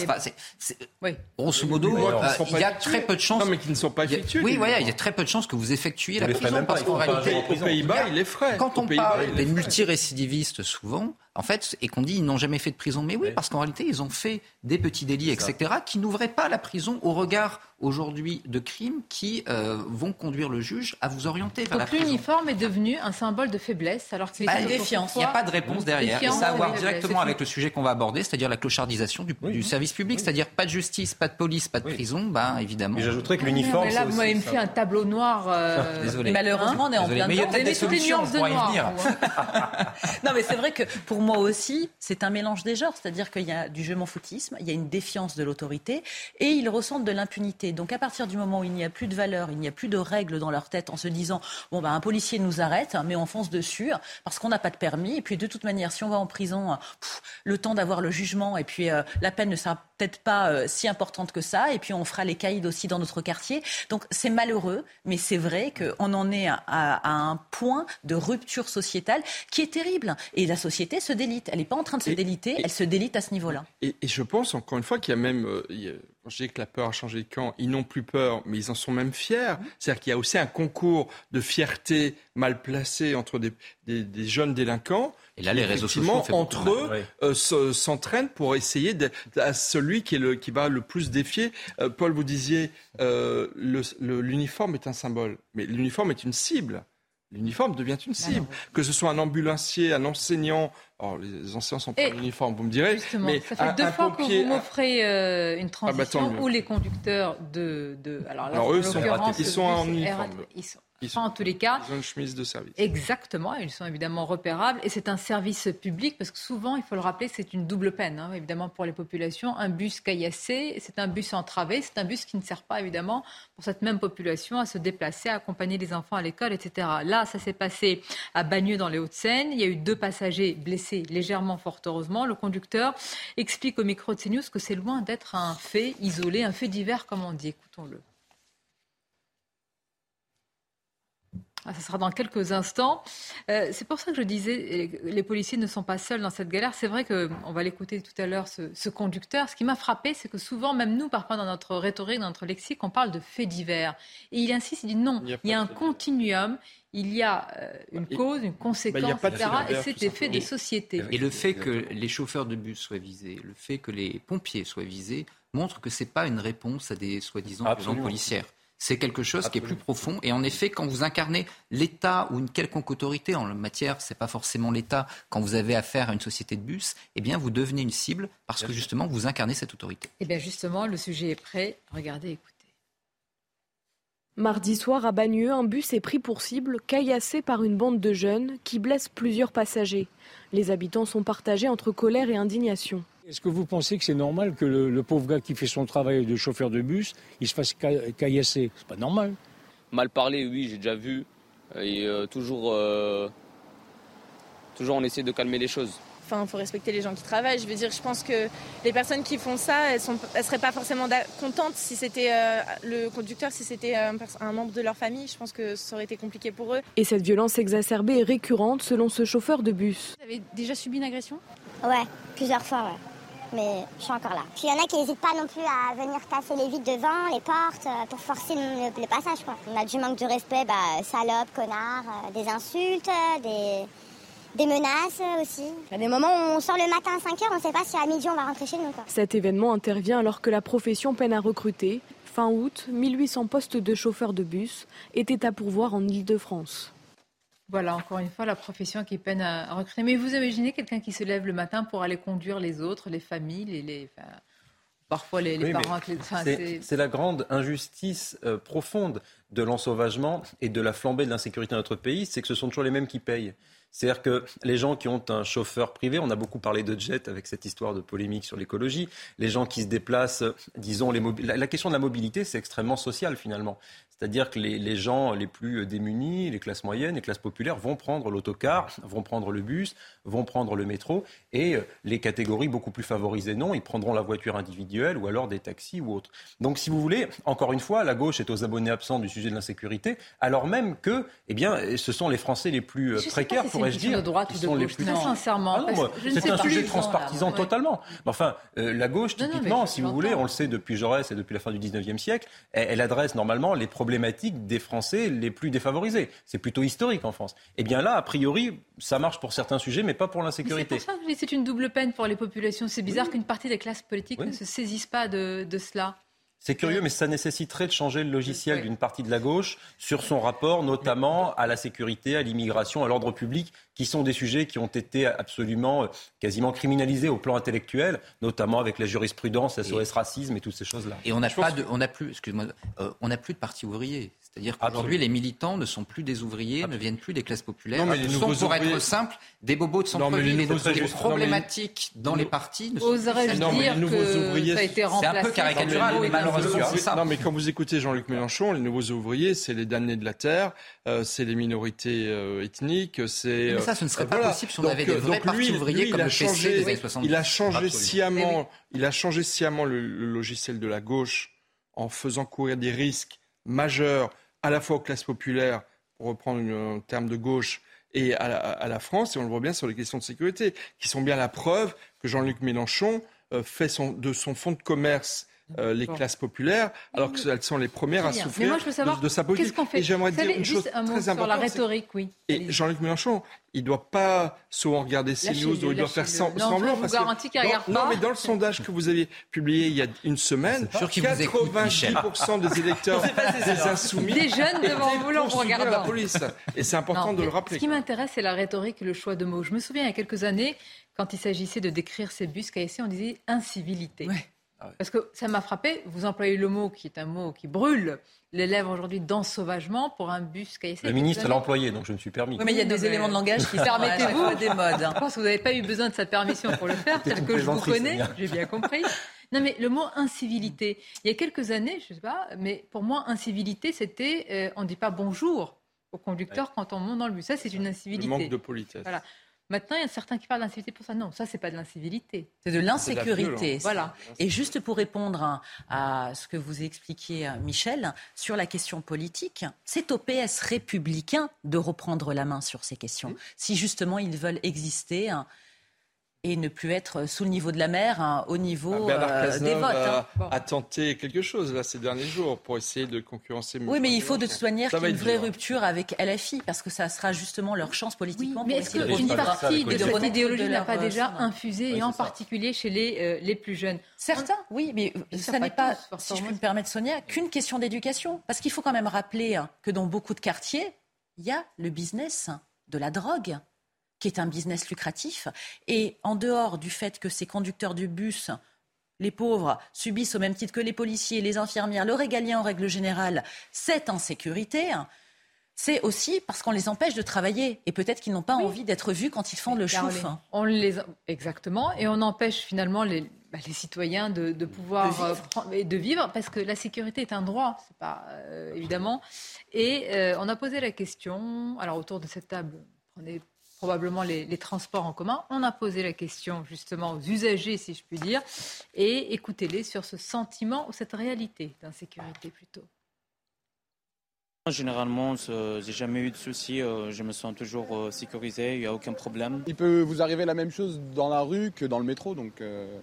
oui. Grosso modo, euh, il y a très peu de chances.
Non, mais qui ne sont pas effectués.
Oui, voilà, il y a très peu de chances que vous effectuiez la prison.
Parce qu'en réalité, aux Pays-Bas, il est frais.
Quand on parle des multirécidivistes, souvent, en fait, et qu'on dit ils n'ont jamais fait de prison. Mais oui, parce qu'en réalité, ils ont fait des petits délits, etc., qui n'ouvraient pas la prison au regard aujourd'hui de crimes qui euh, vont conduire le juge à vous orienter vers
Donc
la
l'uniforme est devenu un symbole de faiblesse, alors que
bah, défiance. Il n'y a pas de réponse derrière. et ça a à voir directement avec le sujet qu'on va aborder, c'est-à-dire la clochardisation du, service public, c'est-à-dire pas de justice, pas de police, pas de prison, bah évidemment.
Mais j'ajouterais que l'uniforme.
Mais là, vous m'avez fait un tableau noir. Euh,
Désolé.
Malheureusement, on est en plein
Mais il y a des solutions, pour y venir.
non, mais c'est vrai que pour moi aussi, c'est un mélange des genres, c'est-à-dire qu'il y a du je m'en foutisme, il y a une défiance de l'autorité et ils ressentent de l'impunité. Donc à partir du moment où il n'y a plus de valeur, il n'y a plus de règles dans leur tête en se disant bon ben un policier nous arrête, mais on fonce dessus parce qu'on n'a pas de permis et puis de toute manière si on va en prison, le temps d'avoir le jugement et puis euh, la peine ne sera peut-être pas euh, si importante que ça et puis on fera les caïds aussi dans notre quartier. Donc c'est malheureux, mais c'est vrai qu'on en est à, un point de rupture sociétale qui est terrible et la société se délite. Elle n'est pas en train de se déliter, elle se délite à ce niveau-là.
Et, je pense encore une fois qu'il y a même, euh, quand je dis que la peur a changé de camp, ils n'ont plus peur, mais ils en sont même fiers. C'est-à-dire qu'il y a aussi un concours de fierté mal placé entre des, jeunes délinquants.
Et là, les réseaux sociaux
entre eux euh, s'entraînent pour essayer d'être à celui qui, est le, qui va le plus défier. Euh, Paul, vous disiez, l'uniforme est un symbole, mais l'uniforme est une cible. L'uniforme devient une cible. Que ce soit un ambulancier, un enseignant, Alors, les anciens sont pas en uniforme, vous me direz.
Justement, mais ça fait deux fois que vous m'offrez euh, une ah, bah, transition où les conducteurs de. de
alors, là, eux, sont, ils sont en uniforme.
Ils sont, en tous les cas.
Ils ont une chemise de service.
Exactement, ils sont évidemment repérables. Et c'est un service public, parce que souvent, il faut le rappeler, c'est une double peine, hein, évidemment, pour les populations. Un bus caillassé, c'est un bus entravé, c'est un bus qui ne sert pas, évidemment, pour cette même population à se déplacer, à accompagner les enfants à l'école, etc. Là, ça s'est passé à Bagneux, dans les Hauts-de-Seine. Il y a eu deux passagers blessés, légèrement, fort heureusement. Le conducteur explique au micro de CNews que c'est loin d'être un fait isolé, un fait divers, comme on dit. Écoutons-le. Ah, ça sera dans quelques instants. Euh, c'est pour ça que je disais, les policiers ne sont pas seuls dans cette galère. C'est vrai qu'on va l'écouter tout à l'heure, ce, conducteur. Ce qui m'a frappé, c'est que souvent, même nous, parfois dans notre rhétorique, dans notre lexique, on parle de faits divers. Et il insiste, il dit non, il y a, un continuum. Il y a euh, une cause, une conséquence, etc. Et c'est effet des sociétés.
Et le fait que les chauffeurs de bus soient visés, le fait que les pompiers soient visés, montre que ce n'est pas une réponse à des soi-disant policières c'est quelque chose qui est plus profond. Et en effet, quand vous incarnez l'État ou une quelconque autorité en la matière, c'est pas forcément l'État. Quand vous avez affaire à une société de bus, eh bien, vous devenez une cible parce que justement, vous incarnez cette autorité.
Eh bien, justement, le sujet est prêt. Regardez, écoutez.
Mardi soir à Bagneux, un bus est pris pour cible, caillassé par une bande de jeunes qui blessent plusieurs passagers. Les habitants sont partagés entre colère et indignation.
Est-ce que vous pensez que c'est normal que le, pauvre gars qui fait son travail de chauffeur de bus, il se fasse caillasser? C'est pas normal.
Mal parler, oui, j'ai déjà vu. Et euh, toujours, euh, toujours on essaie de calmer les choses.
Enfin, il faut respecter les gens qui travaillent. Je veux dire, je pense que les personnes qui font ça, elles ne seraient pas forcément contentes si c'était euh, le conducteur, si c'était un, un, membre de leur famille. Je pense que ça aurait été compliqué pour eux.
Et cette violence exacerbée est récurrente selon ce chauffeur de bus.
Vous avez déjà subi une agression?
Ouais, plusieurs fois, ouais mais je suis encore là. Puis il y en a qui n'hésitent pas non plus à venir casser les vitres devant, les portes, euh, pour forcer le, passage. On a du manque de respect, bah, salope, connard, euh, des insultes, des, des menaces aussi. Il y a des moments où on sort le matin à 5h, on ne sait pas si à midi on va rentrer chez nous.
Cet événement intervient alors que la profession peine à recruter. Fin août, 1800 postes de chauffeurs de bus étaient à pourvoir en Ile-de-France.
Voilà, encore une fois, la profession qui peine à recruter. Mais vous imaginez quelqu'un qui se lève le matin pour aller conduire les autres, les familles, les, parfois les, parents.
C'est la grande injustice euh, profonde de l'ensauvagement et de la flambée de l'insécurité dans notre pays, c'est que ce sont toujours les mêmes qui payent. C'est-à-dire que les gens qui ont un chauffeur privé, on a beaucoup parlé de jet avec cette histoire de polémique sur l'écologie, les gens qui se déplacent, disons, les la, question de la mobilité, c'est extrêmement social finalement. C'est-à-dire que les, gens les plus démunis, les classes moyennes, les classes populaires vont prendre l'autocar, vont prendre le bus, vont prendre le métro, et euh, les catégories beaucoup plus favorisées, non, ils prendront la voiture individuelle ou alors des taxis ou autres. Donc si vous voulez, encore une fois, la gauche est aux abonnés absents du sujet de l'insécurité, alors même que, eh bien, ce sont les Français les plus euh, précaires, pourrais-je dire,
de droite ou de gauche, très sincèrement.
Ah c'est un sujet transpartisan totalement. Enfin, euh, la gauche, typiquement, si vous voulez, on le sait depuis Jaurès et depuis la fin du 19e siècle, elle adresse normalement les problèmes problématique des Français les plus défavorisés. C'est plutôt historique en France. Et eh bien là, a priori, ça marche pour certains sujets, mais pas pour l'insécurité.
C'est une double peine pour les populations. C'est bizarre qu'une partie des classes politiques ne se saisisse pas de, de cela.
C'est curieux, mais ça nécessiterait de changer le logiciel d'une partie de la gauche sur son rapport, notamment à la sécurité, à l'immigration, à l'ordre public, qui sont des sujets qui ont été absolument, euh, quasiment criminalisés au plan intellectuel, notamment avec la jurisprudence, SOS racisme et toutes ces choses-là.
Et on n'a pas de, on a plus, excuse-moi, euh, on n'a plus de parti ouvrier. C'est-à-dire qu'aujourd'hui, les militants ne sont plus des ouvriers, ne viennent plus des classes populaires. Non, mais sont, pour être simple, des bobos de centre-ville. Les, les problématiques dans les partis
ne sont Oserais-je dire que ça a été remplacé
C'est un peu caricatural, mais malheureusement, c'est ça.
Non, mais quand vous écoutez Jean-Luc Mélenchon, les nouveaux ouvriers, c'est les damnés de la terre, euh, c'est les minorités euh, ethniques, c'est...
Mais ça, ce ne serait pas possible si on avait des vrais partis ouvriers comme le PC des années 70.
Il a changé sciemment, il a changé sciemment le logiciel de la gauche en faisant courir des risques majeurs à la fois aux classes populaires, pour reprendre un terme de gauche, et à la, France, et on le voit bien sur les questions de sécurité, qui sont bien la preuve que Jean-Luc Mélenchon euh, fait de son fonds de commerce euh, les classes populaires, alors qu'elles sont les premières à souffrir moi, je veux savoir, de, sa politique.
Qu'est-ce qu'on fait
Et j'aimerais dire une chose très importante.
Sur la rhétorique, oui.
Et Jean-Luc Mélenchon, il ne doit pas souvent regarder CNews ou il doit faire semblant.
Je vous garantis qu'il regarde
pas. Non, mais dans le sondage que vous avez publié il y a une semaine, 90% des électeurs des Insoumis
des jeunes devant vous, l'on regarde
la police. Et c'est important de le rappeler.
Ce qui m'intéresse, c'est la rhétorique et le choix de mots. Je me souviens il y a quelques années, quand il s'agissait de décrire ces bus KSC, on disait incivilité. Ah Parce que ça m'a frappé, vous employez le mot qui est un mot qui brûle les lèvres aujourd'hui sauvagement pour un bus KSC.
Le ministre l'a employé, donc je me suis permis.
Oui, mais il y a des éléments de langage qui permettez-vous
des modes. Hein. Je pense que vous n'avez pas eu besoin de sa permission pour le faire, tel que je vous connais, j'ai bien compris. Non, mais le mot incivilité, il y a quelques années, je ne sais pas, mais pour moi, incivilité, c'était, euh, on ne dit pas bonjour au conducteur quand on monte dans le bus. Ça, c'est une incivilité. Le
manque de politesse.
Voilà. Maintenant, il y a certains qui parlent d'incivilité pour ça. Non, ça, c'est pas de l'incivilité.
C'est de l'insécurité. Voilà. Et juste pour répondre à, ce que vous expliquiez, euh, Michel, sur la question politique, c'est au PS républicain de reprendre la main sur ces questions. Si justement ils veulent exister, hein, et ne plus être sous le niveau de la mer, hein, au niveau
ah,
euh, des votes.
Hein. A, tenté quelque chose là ces derniers jours pour essayer de concurrencer.
Oui, mais il faut de toute manière qu'il y ait une vraie rupture avec LFI parce que ça sera justement leur chance politiquement.
mais est-ce qu'une partie de, cette idéologie n'a pas déjà euh, infusé, et en particulier chez les, euh, les plus jeunes
Certains, oui, mais ça n'est pas, si je peux me permettre, Sonia, qu'une question d'éducation. Parce qu'il faut quand même rappeler hein, que dans beaucoup de quartiers, il y a le business de la drogue qui est un business lucratif. Et en dehors du fait que ces conducteurs du bus, les pauvres, subissent au même titre que les policiers, les infirmières, le régalien en règle générale, cette insécurité, c'est aussi parce qu'on les empêche de travailler et peut-être qu'ils n'ont pas envie d'être vus quand ils font le chouf.
On les... Exactement, et on empêche finalement les, bah, les citoyens de, pouvoir de vivre. Euh, de vivre. parce que la sécurité est un droit, c'est pas euh, évidemment. Et euh, on a posé la question, alors autour de cette table, prenez probablement les, transports en commun. On a posé la question justement aux usagers, si je puis dire, et écoutez-les sur ce sentiment ou cette réalité d'insécurité plutôt.
Généralement, j'ai jamais eu de soucis. Euh, je me sens toujours euh, sécurisé. Il n'y a aucun problème.
Il peut vous arriver la même chose dans la rue que dans le métro, donc. Euh,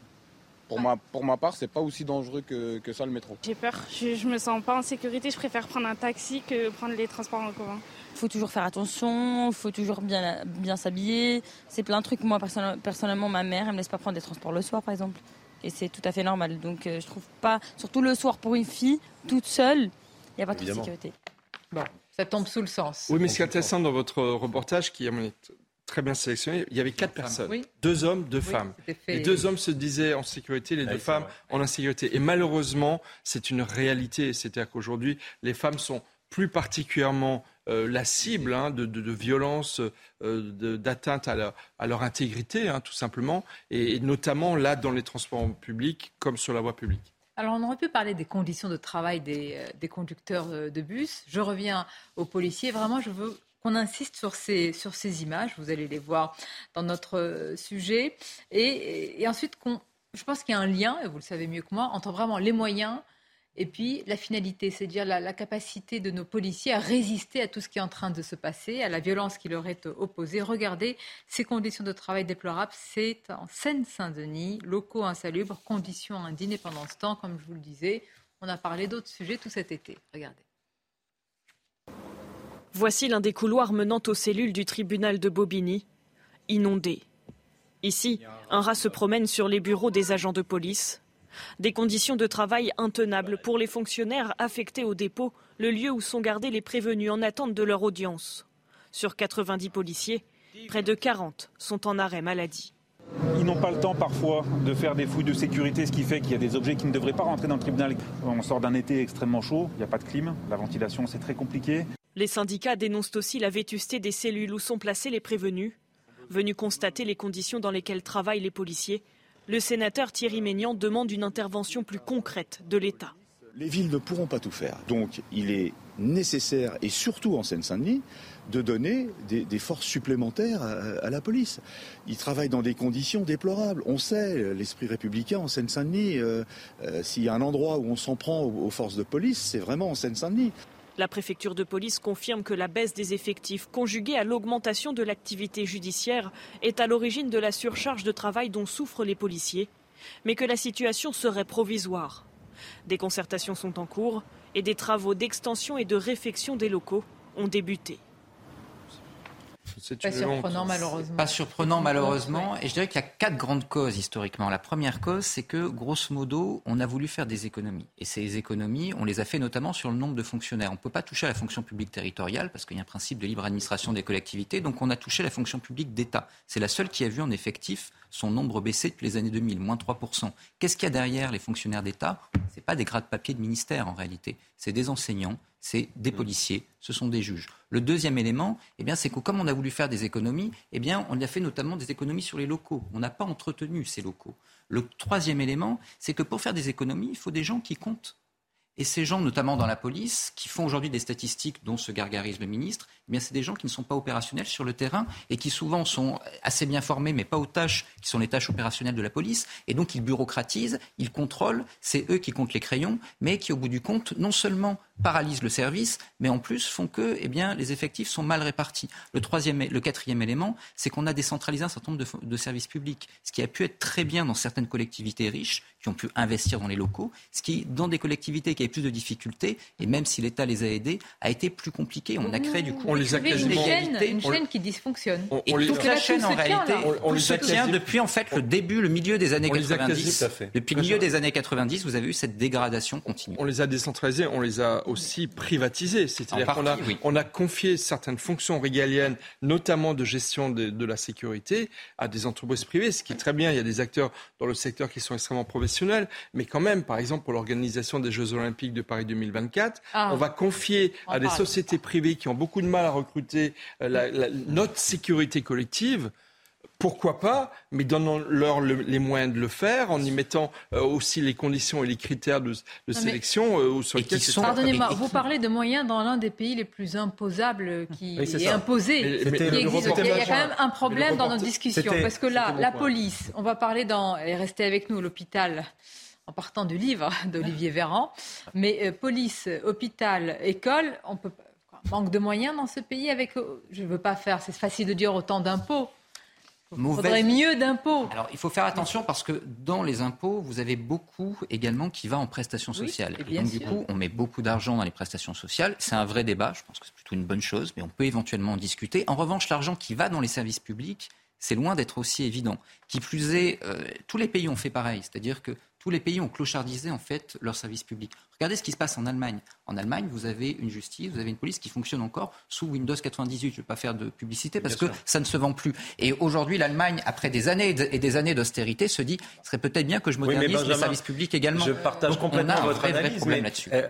pour, ma, pour ma part, c'est pas aussi dangereux que, que ça le métro.
J'ai peur, je, je me sens pas en sécurité, je préfère prendre un taxi que prendre les transports en commun.
Il faut toujours faire attention, il faut toujours bien, bien s'habiller. C'est plein de trucs. Moi, personnellement, ma mère, elle me laisse pas prendre des transports le soir, par exemple. Et c'est tout à fait normal. Donc, euh, je trouve pas, surtout le soir pour une fille, toute seule, il n'y a pas de sécurité.
Bon, ça tombe sous le sens.
Oui, mais ce qui est intéressant dans votre reportage, qui est très bien sélectionné, il y avait quatre personnes, deux hommes, deux femmes. Les deux hommes se disaient en sécurité, les deux femmes en insécurité. Et malheureusement, c'est une réalité. C'est-à-dire qu'aujourd'hui, les femmes sont plus particulièrement euh, la cible hein, de, violences, euh, d'atteinte à, leur intégrité, hein, tout simplement, et, notamment là dans les transports publics comme sur la voie publique.
Alors, on aurait pu parler des conditions de travail des, euh, conducteurs de bus. Je reviens aux policiers. Vraiment, je veux qu'on insiste sur ces, images. Vous allez les voir dans notre sujet. Et, et ensuite, je pense qu'il y a un lien, et vous le savez mieux que moi, entre vraiment les moyens et puis la finalité, c'est-à-dire la, capacité de nos policiers à résister à tout ce qui est en train de se passer, à la violence qui leur est opposée. Regardez ces conditions de travail déplorables. C'est en Seine-Saint-Denis, locaux insalubres, conditions indignes. pendant ce temps, comme je vous le disais, on a parlé d'autres sujets tout cet été. Regardez.
Voici l'un des couloirs menant aux cellules du tribunal de Bobigny, inondé. Ici, un rat se promène sur les bureaux des agents de police, des conditions de travail intenables pour les fonctionnaires affectés au dépôt, le lieu où sont gardés les prévenus en attente de leur audience. Sur 90 policiers, près de 40 sont en arrêt maladie.
Ils n'ont pas le temps parfois de faire des fouilles de sécurité, ce qui fait qu'il y a des objets qui ne devraient pas rentrer dans le tribunal. On sort d'un été extrêmement chaud, il n'y a pas de clim, la ventilation c'est très compliqué.
Les syndicats dénoncent aussi la vétusté des cellules où sont placés les prévenus. Venus constater les conditions dans lesquelles travaillent les policiers, le sénateur Thierry Ménian demande une intervention plus concrète de l'État.
Les villes ne pourront pas tout faire. Donc il est nécessaire, et surtout en Seine-Saint-Denis, de donner des, forces supplémentaires à, la police. Ils travaillent dans des conditions déplorables. On sait, l'esprit républicain en Seine-Saint-Denis, euh, euh, s'il y a un endroit où on s'en prend aux forces de police, c'est vraiment en Seine-Saint-Denis.
La préfecture de police confirme que la baisse des effectifs, conjuguée à l'augmentation de l'activité judiciaire, est à l'origine de la surcharge de travail dont souffrent les policiers, mais que la situation serait provisoire. Des concertations sont en cours et des travaux d'extension et de réfection des locaux ont débuté.
C'est pas surprenant malheureusement.
Pas surprenant malheureusement. Et je dirais qu'il y a quatre grandes causes historiquement. La première cause, c'est que grosso modo, on a voulu faire des économies. Et ces économies, on les a fait notamment sur le nombre de fonctionnaires. On ne peut pas toucher à la fonction publique territoriale parce qu'il y a un principe de libre administration des collectivités. Donc on a touché la fonction publique d'État. C'est la seule qui a vu en effectif son nombre baisser depuis les années 2000, moins 3%. Qu'est-ce qu'il y a derrière les fonctionnaires d'État? Ce pas des grades de papier de ministère en réalité. C'est des enseignants, c'est des mm. policiers, ce sont des juges. Le deuxième élément, eh bien, c'est que comme on a voulu faire des économies, eh bien, on a fait notamment des économies sur les locaux. On n'a pas entretenu ces locaux. Le troisième élément, c'est que pour faire des économies, il faut des gens qui comptent. Et ces gens, notamment dans la police, qui font aujourd'hui des statistiques dont se gargarise le ministre, eh bien, c'est des gens qui ne sont pas opérationnels sur le terrain et qui souvent sont assez bien formés, mais pas aux tâches qui sont les tâches opérationnelles de la police. Et donc, ils bureaucratisent, ils contrôlent, c'est eux qui comptent les crayons, mais qui, au bout du compte, non seulement paralysent le service, mais en plus font que eh bien, les effectifs sont mal répartis. Le, troisième, le quatrième élément, c'est qu'on a décentralisé un certain nombre de, de, services publics, ce qui a pu être très bien dans certaines collectivités riches qui ont pu investir dans les locaux, ce qui, dans des collectivités qui plus de difficultés, et même si l'État les a aidés, a été plus compliqué. On a créé du coup
on les a quasiment... une, chaîne, une chaîne qui dysfonctionne.
On, et toute la chaîne, en réalité, on, se tient depuis en fait le début, le milieu des années 90. Depuis le milieu des années 90, vous avez eu cette dégradation continue.
On les a décentralisés, on les a aussi privatisés. C'est-à-dire qu'on a, on a confié certaines fonctions régaliennes, notamment de gestion de, de, la sécurité, à des entreprises privées, ce qui est très bien. Il y a des acteurs dans le secteur qui sont extrêmement professionnels, mais quand même, par exemple, pour l'organisation des Jeux Olympiques de Paris 2024, ah. on va confier à des sociétés privées qui ont beaucoup de mal à recruter euh, notre sécurité collective. Pourquoi pas, mais donnons-leur les moyens de le faire en y mettant euh, aussi les conditions et les critères de, sélection euh, sur lesquels
sont. Pardonnez-moi, vous parlez de moyens dans l'un des pays les plus imposables qui est, imposé. Il y a quand même un problème dans notre discussion parce que là, la police, on va parler dans et restez avec nous l'hôpital en partant du livre d'Olivier Véran, mais police, hôpital, école, on peut manque de moyens dans ce pays avec, je ne veux pas faire, c'est facile de dire autant d'impôts. Il faudrait mieux d'impôts.
Alors, il faut faire attention parce que dans les impôts, vous avez beaucoup également qui va en prestations sociales. et donc, du coup, on met beaucoup d'argent dans les prestations sociales. C'est un vrai débat. Je pense que c'est plutôt une bonne chose, mais on peut éventuellement en discuter. En revanche, l'argent qui va dans les services publics, c'est loin d'être aussi évident. Qui plus est, euh, tous les pays ont fait pareil. C'est-à-dire que tous les pays ont clochardisé en fait leurs services publics. Regardez ce qui se passe en Allemagne. En Allemagne, vous avez une justice, vous avez une police qui fonctionne encore sous Windows 98. Je ne vais pas faire de publicité parce que ça ne se vend plus. Et aujourd'hui, l'Allemagne, après des années et des années d'austérité, se dit ce serait peut-être bien que je modernise les services publics également.
Je partage complètement votre analyse, mais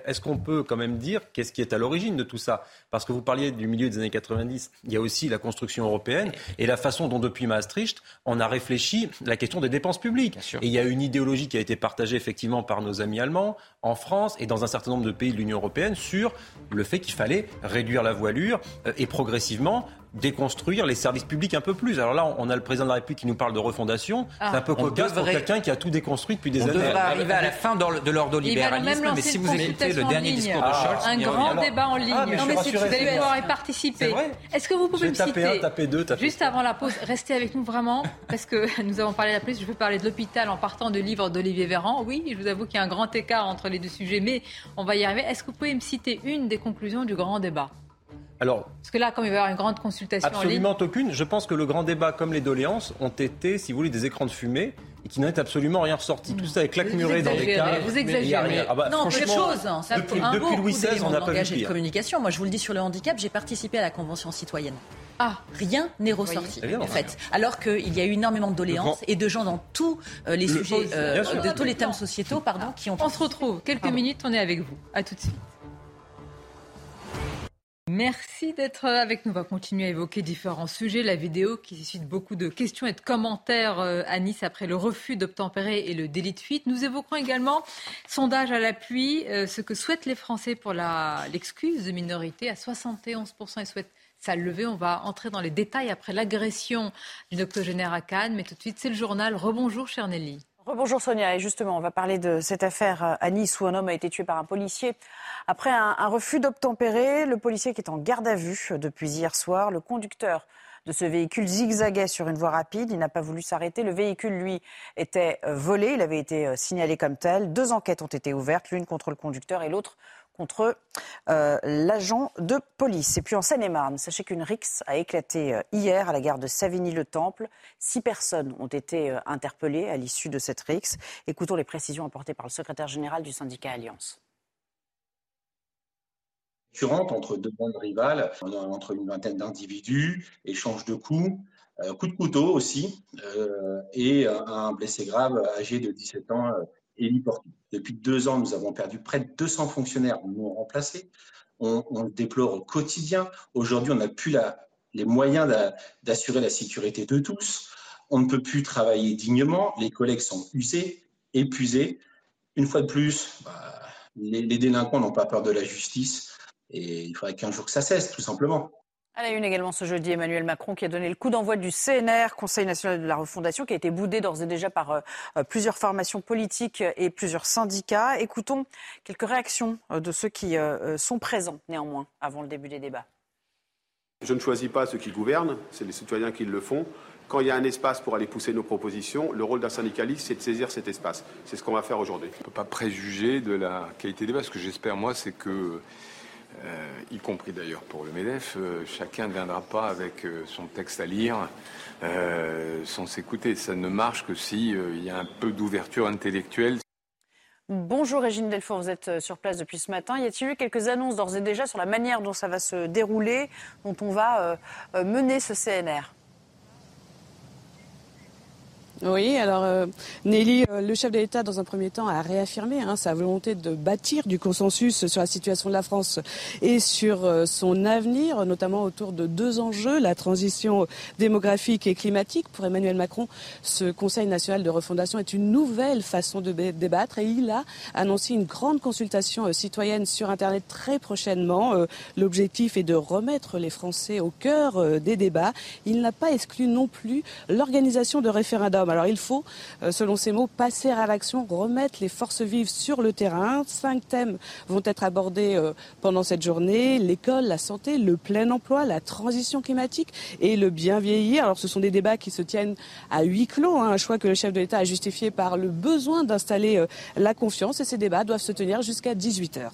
est-ce qu'on peut quand même dire qu'est-ce qui est à l'origine de tout ça? Parce que vous parliez du milieu des années 90, il y a aussi la construction européenne et la façon dont depuis Maastricht, on a réfléchi la question des dépenses publiques. Et il y a une idéologie qui a été partagée effectivement par nos amis allemands en France et dans un certain nombre de pays de l'Union européenne sur le fait qu'il fallait réduire la voilure euh, et progressivement déconstruire les services publics un peu plus. Alors là, on a le président de la République qui nous parle de refondation. Ah. c'est un peu cocasse pour quelqu'un qui a tout déconstruit depuis des années.
On devrait arriver à la fin de l'ordolibéralisme, mais si vous écoutez le dernier discours de Scholz...
un grand débat en ligne. Ah, non, mais vous allez pouvoir y participer. Est-ce que vous pouvez me citer...
Un, taper deux,
juste avant la pause, restez avec nous vraiment, parce que nous avons parlé de la police, je veux parler de l'hôpital en partant de livre d'Olivier Véran. Oui, je vous avoue qu'il y a un grand écart entre les deux sujets, mais on va y arriver. Est-ce que vous pouvez me citer une des conclusions du grand débat?
Alors,
Parce que là, comme il va y avoir une grande consultation
absolument aucune. Je pense que le grand débat, comme les doléances, ont été, si vous voulez, des écrans de fumée et qui n'en est absolument rien ressorti. Tout ça est claquemuré dans des cas.
Vous exagérez.
Ah bah, non, quelque chose. Hein.
depuis, un depuis Louis XVI, on n'a pas vu
de communication. Moi, je vous le dis sur le handicap, j'ai participé à la convention citoyenne. Ah, rien n'est ressorti en fait. Alors qu'il y a eu énormément de doléances et de gens dans tous euh, les sujets, euh, de tous les thèmes sociétaux, pardon, qui ont.
On se retrouve quelques minutes. On est avec vous. À tout de suite. Merci d'être avec nous. On va continuer à évoquer différents sujets. La vidéo qui suscite beaucoup de questions et de commentaires euh, à Nice après le refus d'obtempérer et le délit de fuite. Nous évoquerons également, sondage à l'appui, euh, ce que souhaitent les Français pour l'excuse de minorité. À 71%, ils souhaitent ça lever. On va entrer dans les détails après l'agression d'une octogénaire à Cannes. Mais tout de suite, c'est le journal. Rebonjour, cher Nelly.
Rebonjour Sonia. Et justement, on va parler de cette affaire à Nice où un homme a été tué par un policier après un, refus d'obtempérer, le policier qui est en garde à vue depuis hier soir, le conducteur de ce véhicule zigzaguait sur une voie rapide. Il n'a pas voulu s'arrêter. Le véhicule, lui, était euh, volé. Il avait été euh, signalé comme tel. Deux enquêtes ont été ouvertes, l'une contre le conducteur et l'autre contre euh, l'agent de police. Et puis en Seine-et-Marne, sachez qu'une rixe a éclaté hier à la gare de Savigny-le-Temple. Six personnes ont été interpellées à l'issue de cette rixe. Écoutons les précisions apportées par le secrétaire général du syndicat Alliance
entre deux bandes rivales, entre une vingtaine d'individus, échange de coups, euh, coups de couteau aussi, euh, et un blessé grave âgé de 17 ans, euh, héliporté. Depuis deux ans, nous avons perdu près de 200 fonctionnaires non remplacés. On, le déplore au quotidien. Aujourd'hui, on n'a plus les moyens d'assurer la sécurité de tous. On ne peut plus travailler dignement. Les collègues sont usés, épuisés. Une fois de plus, bah, les, les délinquants n'ont pas peur de la justice. Et il faudrait qu'un jour que ça cesse, tout simplement.
À la une également ce jeudi, Emmanuel Macron qui a donné le coup d'envoi du CNR, Conseil national de la refondation, qui a été boudé d'ores et déjà par euh, euh, plusieurs formations politiques et plusieurs syndicats. Écoutons quelques réactions euh, de ceux qui sont présents néanmoins avant le début des débats.
Je ne choisis pas ceux qui gouvernent, c'est les citoyens qui le font. Quand il y a un espace pour aller pousser nos propositions, le rôle d'un syndicaliste, c'est de saisir cet espace. C'est ce qu'on va faire aujourd'hui.
On ne peut pas préjuger de la qualité des débats. Ce que j'espère, moi, c'est que euh, y compris d'ailleurs pour le MEDEF, euh, chacun ne viendra pas avec euh, son texte à lire sans s'écouter. Ça ne marche que s'il y a un peu d'ouverture intellectuelle.
Bonjour Régine Delfour, vous êtes sur place depuis ce matin. Y a-t-il eu quelques annonces d'ores et déjà sur la manière dont ça va se dérouler, dont on va mener ce CNR
oui, alors euh, Nelly, euh, le chef de l'État, dans un premier temps, a réaffirmé hein, sa volonté de bâtir du consensus sur la situation de la France et sur euh, son avenir, notamment autour de deux enjeux, la transition démographique et climatique. Pour Emmanuel Macron, ce Conseil national de refondation est une nouvelle façon de débattre et il a annoncé une grande consultation citoyenne sur Internet très prochainement. L'objectif est de remettre les Français au cœur des débats. Il n'a pas exclu non plus l'organisation de référendums alors il faut, euh, selon ces mots, passer à l'action, remettre les forces vives sur le terrain. Cinq thèmes vont être abordés euh, pendant cette journée l'école, la santé, le plein emploi, la transition climatique et le bien vieillir. Alors ce sont des débats qui se tiennent à huis clos, hein, un choix que le chef de l'État a justifié par le besoin d'installer euh, la confiance et ces débats doivent se tenir jusqu'à 18 heures.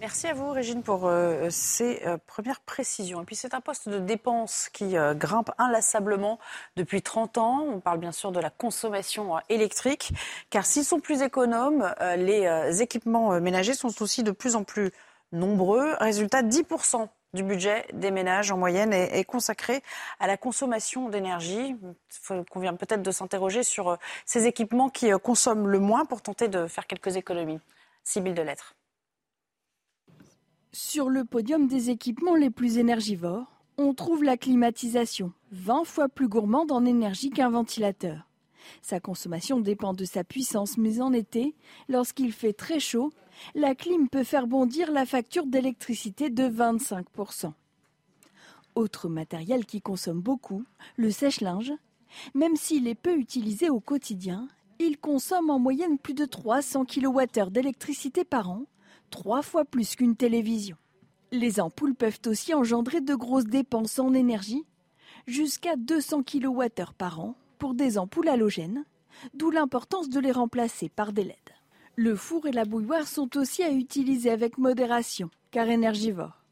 Merci à vous, Régine, pour euh, ces euh, premières précisions. Et puis, c'est un poste de dépense qui euh, grimpe inlassablement depuis 30 ans. On parle bien sûr de la consommation électrique, car s'ils sont plus économes, les équipements ménagers sont aussi de plus en plus nombreux. Résultat, 10% du budget des ménages en moyenne est, consacré à la consommation d'énergie. Il convient peut-être de s'interroger sur ces équipements qui consomment le moins pour tenter de faire quelques économies. Sibylle de lettres.
Sur le podium des équipements les plus énergivores, on trouve la climatisation, 20 fois plus gourmande en énergie qu'un ventilateur. Sa consommation dépend de sa puissance, mais en été, lorsqu'il fait très chaud, la clim peut faire bondir la facture d'électricité de 25%. Autre matériel qui consomme beaucoup, le sèche-linge. Même s'il est peu utilisé au quotidien, il consomme en moyenne plus de 300 kWh d'électricité par an, trois fois plus qu'une télévision. Les ampoules peuvent aussi engendrer de grosses dépenses en énergie, jusqu'à 200 kWh par an pour des ampoules halogènes, d'où l'importance de les remplacer par des LED. Le four et la bouilloire sont aussi à utiliser avec modération, car énergivores.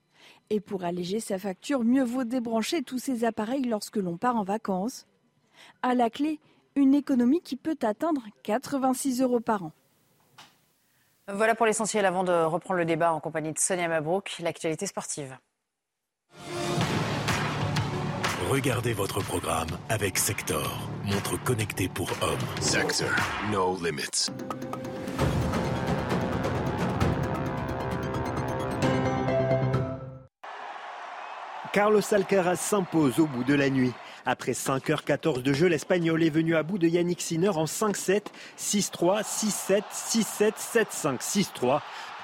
Et pour alléger sa facture, mieux vaut débrancher tous ces appareils lorsque l'on part en vacances. À la clé, une économie qui peut atteindre 86 euros par an.
Voilà pour l'essentiel avant de reprendre le débat en compagnie de Sonia Mabrouk, l'actualité sportive.
Regardez votre programme avec Sector, montre connectée pour hommes. Sector, no limits.
Carlos Alcaraz s'impose au bout de la nuit. Après 5h14 de jeu, l'Espagnol est venu à bout de Yannick Sinner en 5-7, 6-3, 6-7, 6-7, 7-5, 6-3.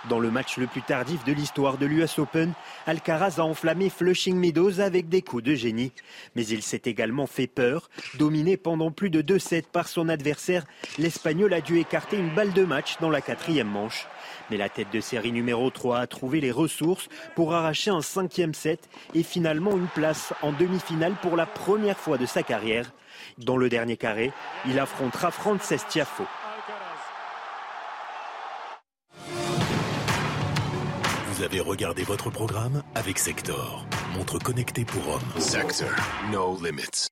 Dans le match le plus tardif de l'histoire de l'US Open, Alcaraz a enflammé Flushing Meadows avec des coups de génie. Mais il s'est également fait peur. Dominé pendant plus de deux sets par son adversaire, l'Espagnol a dû écarter une balle de match dans la quatrième manche. Mais la tête de série numéro 3 a trouvé les ressources pour arracher un cinquième set et finalement une place en demi-finale pour la première fois de sa carrière. Dans le dernier carré, il affrontera Frances Tiafo.
Vous avez regardé votre programme avec Sector, montre connectée pour hommes. Sector, no limits.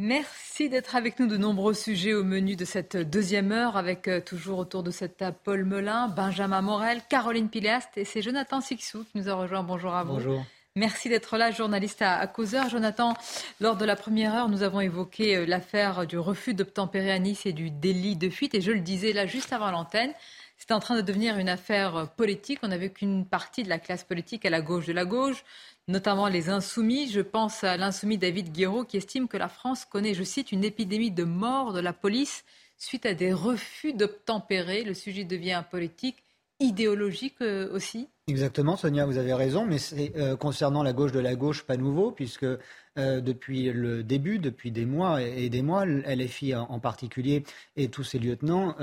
Merci d'être avec nous. De nombreux sujets au menu de cette deuxième heure, avec euh, toujours autour de cette table Paul Melun, Benjamin Morel, Caroline Pileast et c'est Jonathan Sixou qui nous a rejoint. Bonjour à vous.
Bonjour.
Merci d'être là, journaliste à, Causeur. Jonathan, lors de la première heure, nous avons évoqué euh, l'affaire du refus d'obtempérer à Nice et du délit de fuite. Et je le disais là, juste avant l'antenne, c'est en train de devenir une affaire euh, politique. On n'avait qu'une partie de la classe politique à la gauche de la gauche notamment les insoumis. Je pense à l'insoumis David Guiraud qui estime que la France connaît, je cite, une épidémie de mort de la police suite à des refus d'obtempérer. Le sujet devient politique, idéologique euh, aussi.
Exactement, Sonia, vous avez raison, mais c'est euh, concernant la gauche de la gauche pas nouveau, puisque euh, depuis le début, depuis des mois et, des mois, LFI en, particulier et tous ses lieutenants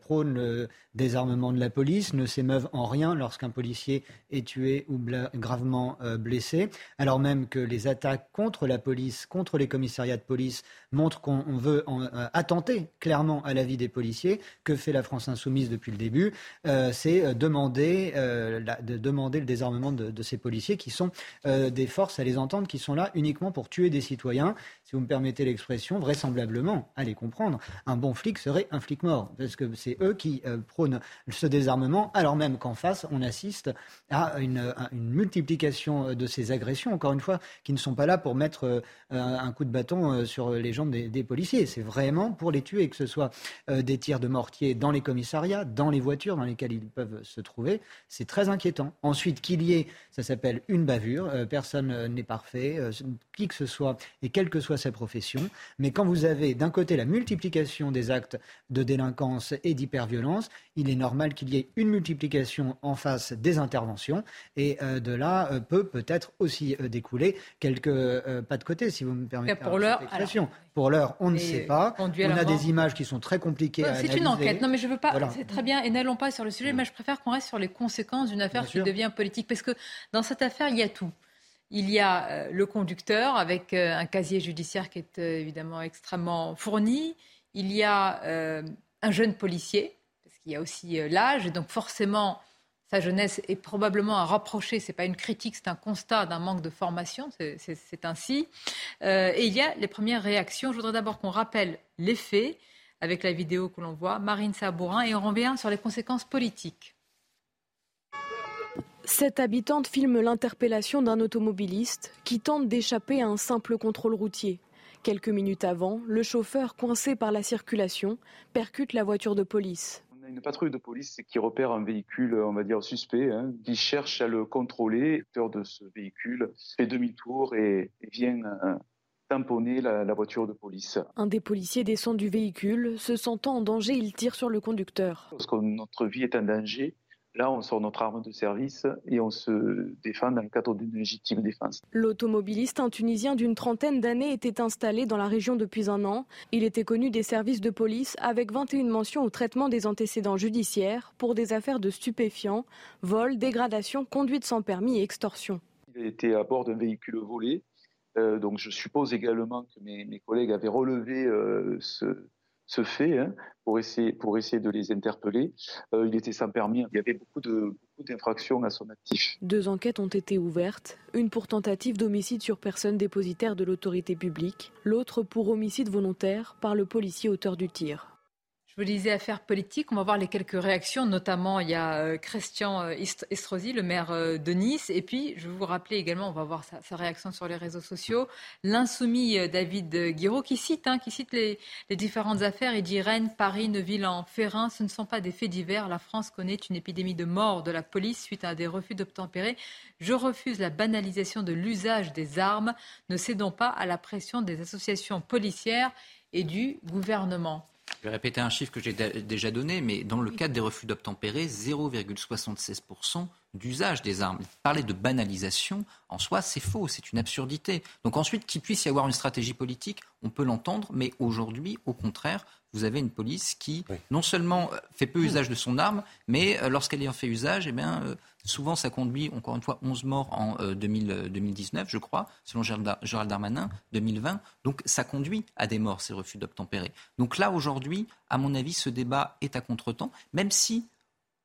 prônent désarmement de la police, ne s'émeuvent en rien lorsqu'un policier est tué ou gravement euh, blessé, alors même que les attaques contre la police, contre les commissariats de police, montrent qu'on veut en, attenter clairement à la vie des policiers. Que fait la France insoumise depuis le début? C'est demander, de demander le désarmement de, de, ces policiers qui sont des forces, à les entendre, qui sont là uniquement pour tuer des citoyens, si vous me permettez l'expression, vraisemblablement, allez comprendre, un bon flic serait un flic mort, parce que c'est eux qui euh, ce désarmement, alors même qu'en face, on assiste à une, multiplication de ces agressions, encore une fois, qui ne sont pas là pour mettre euh, un coup de bâton euh, sur les jambes des, policiers, c'est vraiment pour les tuer, que ce soit des tirs de mortier dans les commissariats, dans les voitures dans lesquelles ils peuvent se trouver, c'est très inquiétant. Ensuite, qu'il y ait, ça s'appelle une bavure, personne n'est parfait, qui que ce soit, et quelle que soit sa profession. Mais quand vous avez d'un côté la multiplication des actes de délinquance et d'hyperviolence, il est normal qu'il y ait une multiplication en face des interventions. Et euh, de là euh, peut peut-être aussi euh, découler quelques pas de côté, si vous me permettez.
Pour l'heure,
pour l'heure, on ne sait pas. On a des images qui sont très compliquées à.
C'est une enquête. Non, mais je veux pas. C'est très bien. Et n'allons pas sur le sujet. Mais je préfère qu'on reste sur les conséquences d'une affaire qui devient politique, parce que dans cette affaire, il y a tout. Il y a euh, le conducteur avec euh, un casier judiciaire qui est euh, évidemment extrêmement fourni. Il y a un jeune policier, parce qu'il y a aussi l'âge, et donc forcément, sa jeunesse est probablement à rapprocher. Ce n'est pas une critique, c'est un constat d'un manque de formation, c'est ainsi. et il y a les premières réactions. Je voudrais d'abord qu'on rappelle les faits avec la vidéo que l'on voit, Marine Sabourin, et on revient sur les conséquences politiques.
Cette habitante filme l'interpellation d'un automobiliste qui tente d'échapper à un simple contrôle routier. Quelques minutes avant, le chauffeur, coincé par la circulation, percute la voiture de police.
On a une patrouille de police qui repère un véhicule, on va dire suspect, hein, qui cherche à le contrôler. L'auteur de ce véhicule fait demi-tour et, vient euh, tamponner la, la, voiture de police.
Un des policiers descend du véhicule. Se sentant en danger, il tire sur le conducteur.
Parce que notre vie est en danger, Là, on sort notre arme de service et on se défend dans le cadre d'une légitime défense.
L'automobiliste, un Tunisien d'une trentaine d'années, était installé dans la région depuis un an. Il était connu des services de police avec 21 mentions au traitement des antécédents judiciaires pour des affaires de stupéfiants, vol, dégradation, conduite sans permis et extorsion.
Il était à bord d'un véhicule volé. Euh, donc je suppose également que mes, collègues avaient relevé euh, ce, ce fait hein, pour, essayer, de les interpeller. Euh, il était sans permis. Il y avait beaucoup beaucoup d'infractions à son actif.
Deux enquêtes ont été ouvertes, une pour tentative d'homicide sur personne dépositaire de l'autorité publique, l'autre pour homicide volontaire par le policier auteur du tir.
Je vous disais affaires politiques. On va voir les quelques réactions. Notamment, il y a euh, Christian euh, Estrosi, le maire euh, de Nice. Et puis, je vais vous rappeler également, on va voir sa, réaction sur les réseaux sociaux, l'insoumis David Guiraud qui cite, hein, qui cite les, différentes affaires. Il dit Rennes, Paris, Neuville, Ferrin, ce ne sont pas des faits divers. La France connaît une épidémie de mort de la police suite à des refus d'obtempérer. Je refuse la banalisation de l'usage des armes. Ne cédons pas à la pression des associations policières et du gouvernement.
Je vais répéter un chiffre que j'ai déjà donné, mais dans le cadre des refus d'obtempérer, 0,76% d'usage des armes. Parler de banalisation, en soi, c'est faux, c'est une absurdité. Donc ensuite, qu'il puisse y avoir une stratégie politique, on peut l'entendre, mais aujourd'hui, au contraire, vous avez une police qui, non seulement euh, fait peu usage de son arme, mais euh, lorsqu'elle en fait usage, eh bien, euh, souvent ça conduit, encore une fois, 11 morts en 2019, je crois, selon Gérald Darmanin, 2020. Donc ça conduit à des morts, ces refus d'obtempérer. Donc là, aujourd'hui, à mon avis, ce débat est à contretemps, même si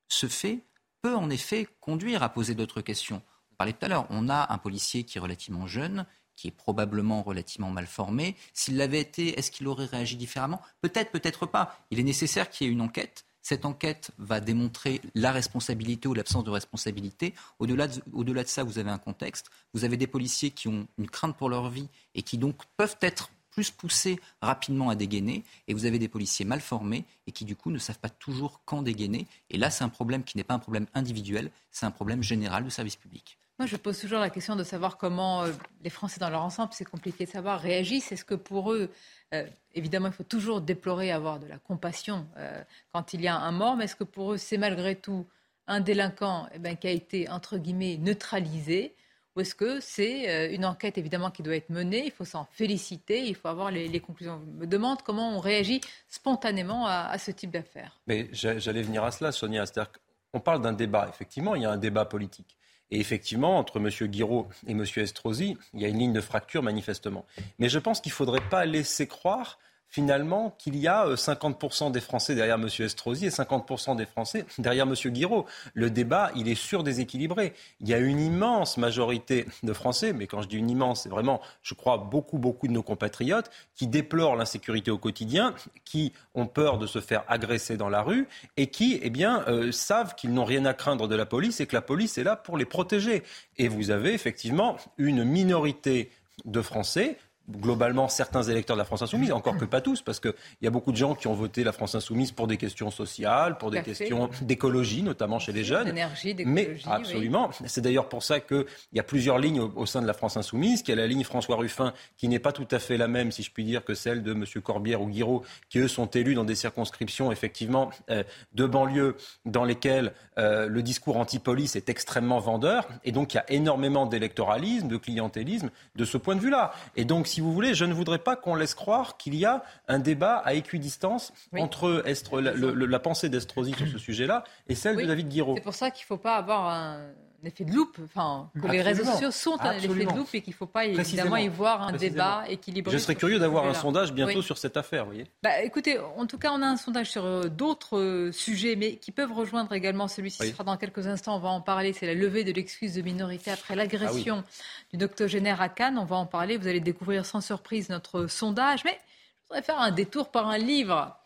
ce fait peut en effet conduire à poser d'autres questions. On parlait tout à l'heure, on a un policier qui est relativement jeune, qui est probablement relativement mal formé. S'il l'avait été, est-ce qu'il aurait réagi différemment? Peut-être, peut-être pas. Il est nécessaire qu'il y ait une enquête. Cette enquête va démontrer la responsabilité ou l'absence de responsabilité. Au-delà de, de ça, vous avez un contexte. Vous avez des policiers qui ont une crainte pour leur vie et qui donc peuvent être plus poussés rapidement à dégainer. Et vous avez des policiers mal formés et qui, du coup, ne savent pas toujours quand dégainer. Et là, c'est un problème qui n'est pas un problème individuel, c'est un problème général de service public.
Moi, je pose toujours la question de savoir comment euh, les Français dans leur ensemble, c'est compliqué de savoir, réagissent. Est-ce que pour eux, euh, évidemment, il faut toujours déplorer, avoir de la compassion euh, quand il y a un mort, mais est-ce que pour eux, c'est malgré tout un délinquant eh ben, qui a été, entre guillemets, neutralisé? Ou est-ce que c'est une enquête évidemment qui doit être menée? Il faut s'en féliciter, il faut avoir les, conclusions. Je me demande comment on réagit spontanément à, à ce type d'affaires.
Mais j'allais venir à cela, Sonia. C'est-à-dire qu'on parle d'un débat. Effectivement, il y a un débat politique. Et effectivement, entre M. Guiraud et M. Estrosi, il y a une ligne de fracture manifestement. Mais je pense qu'il ne faudrait pas laisser croire finalement qu'il y a 50% euh, des Français derrière M. Estrosi et 50% des Français derrière M. Guiraud. Le débat, il est surdéséquilibré. Il y a une immense majorité de Français, mais quand je dis une immense, c'est vraiment, je crois, beaucoup, beaucoup de nos compatriotes qui déplorent l'insécurité au quotidien, qui ont peur de se faire agresser dans la rue et qui, eh bien, euh, savent qu'ils n'ont rien à craindre de la police et que la police est là pour les protéger. Et vous avez effectivement une minorité de Français globalement certains électeurs de la France insoumise, encore que pas tous, parce qu'il y a beaucoup de gens qui ont voté la France insoumise pour des questions sociales, pour des questions d'écologie, notamment chez les jeunes.
D'énergie,
Mais absolument. C'est d'ailleurs pour ça qu'il y a plusieurs lignes au, sein de la France insoumise, qu'il y a la ligne François Ruffin, qui n'est pas tout à fait la même, si je puis dire, que celle de M. Corbière ou Guiraud, qui eux sont élus dans des circonscriptions, effectivement, euh, de banlieue, dans lesquelles euh, le discours anti-police est extrêmement vendeur. Et donc, il y a énormément d'électoralisme, de clientélisme de ce point de vue-là. Et donc, si vous voulez, je ne voudrais pas qu'on laisse croire qu'il y a un débat à équidistance entre la, pensée d'Estrosi sur ce sujet-là et celle de David Guiraud.
C'est pour ça qu'il ne faut pas avoir un effet de loupe, enfin, que les réseaux sociaux sont un effet de loupe et qu'il ne faut pas évidemment y voir un débat équilibré.
Je serais curieux d'avoir un sondage bientôt sur cette affaire, vous voyez.
Bah, écoutez, en tout cas, on a un sondage sur euh, d'autres euh, sujets, mais qui peuvent rejoindre également celui-ci. Ce sera dans quelques instants, on va en parler. C'est la levée de l'excuse de minorité après l'agression ah du docteur Génère à Cannes. On va en parler. Vous allez découvrir sans surprise notre sondage, mais je voudrais faire un détour par un livre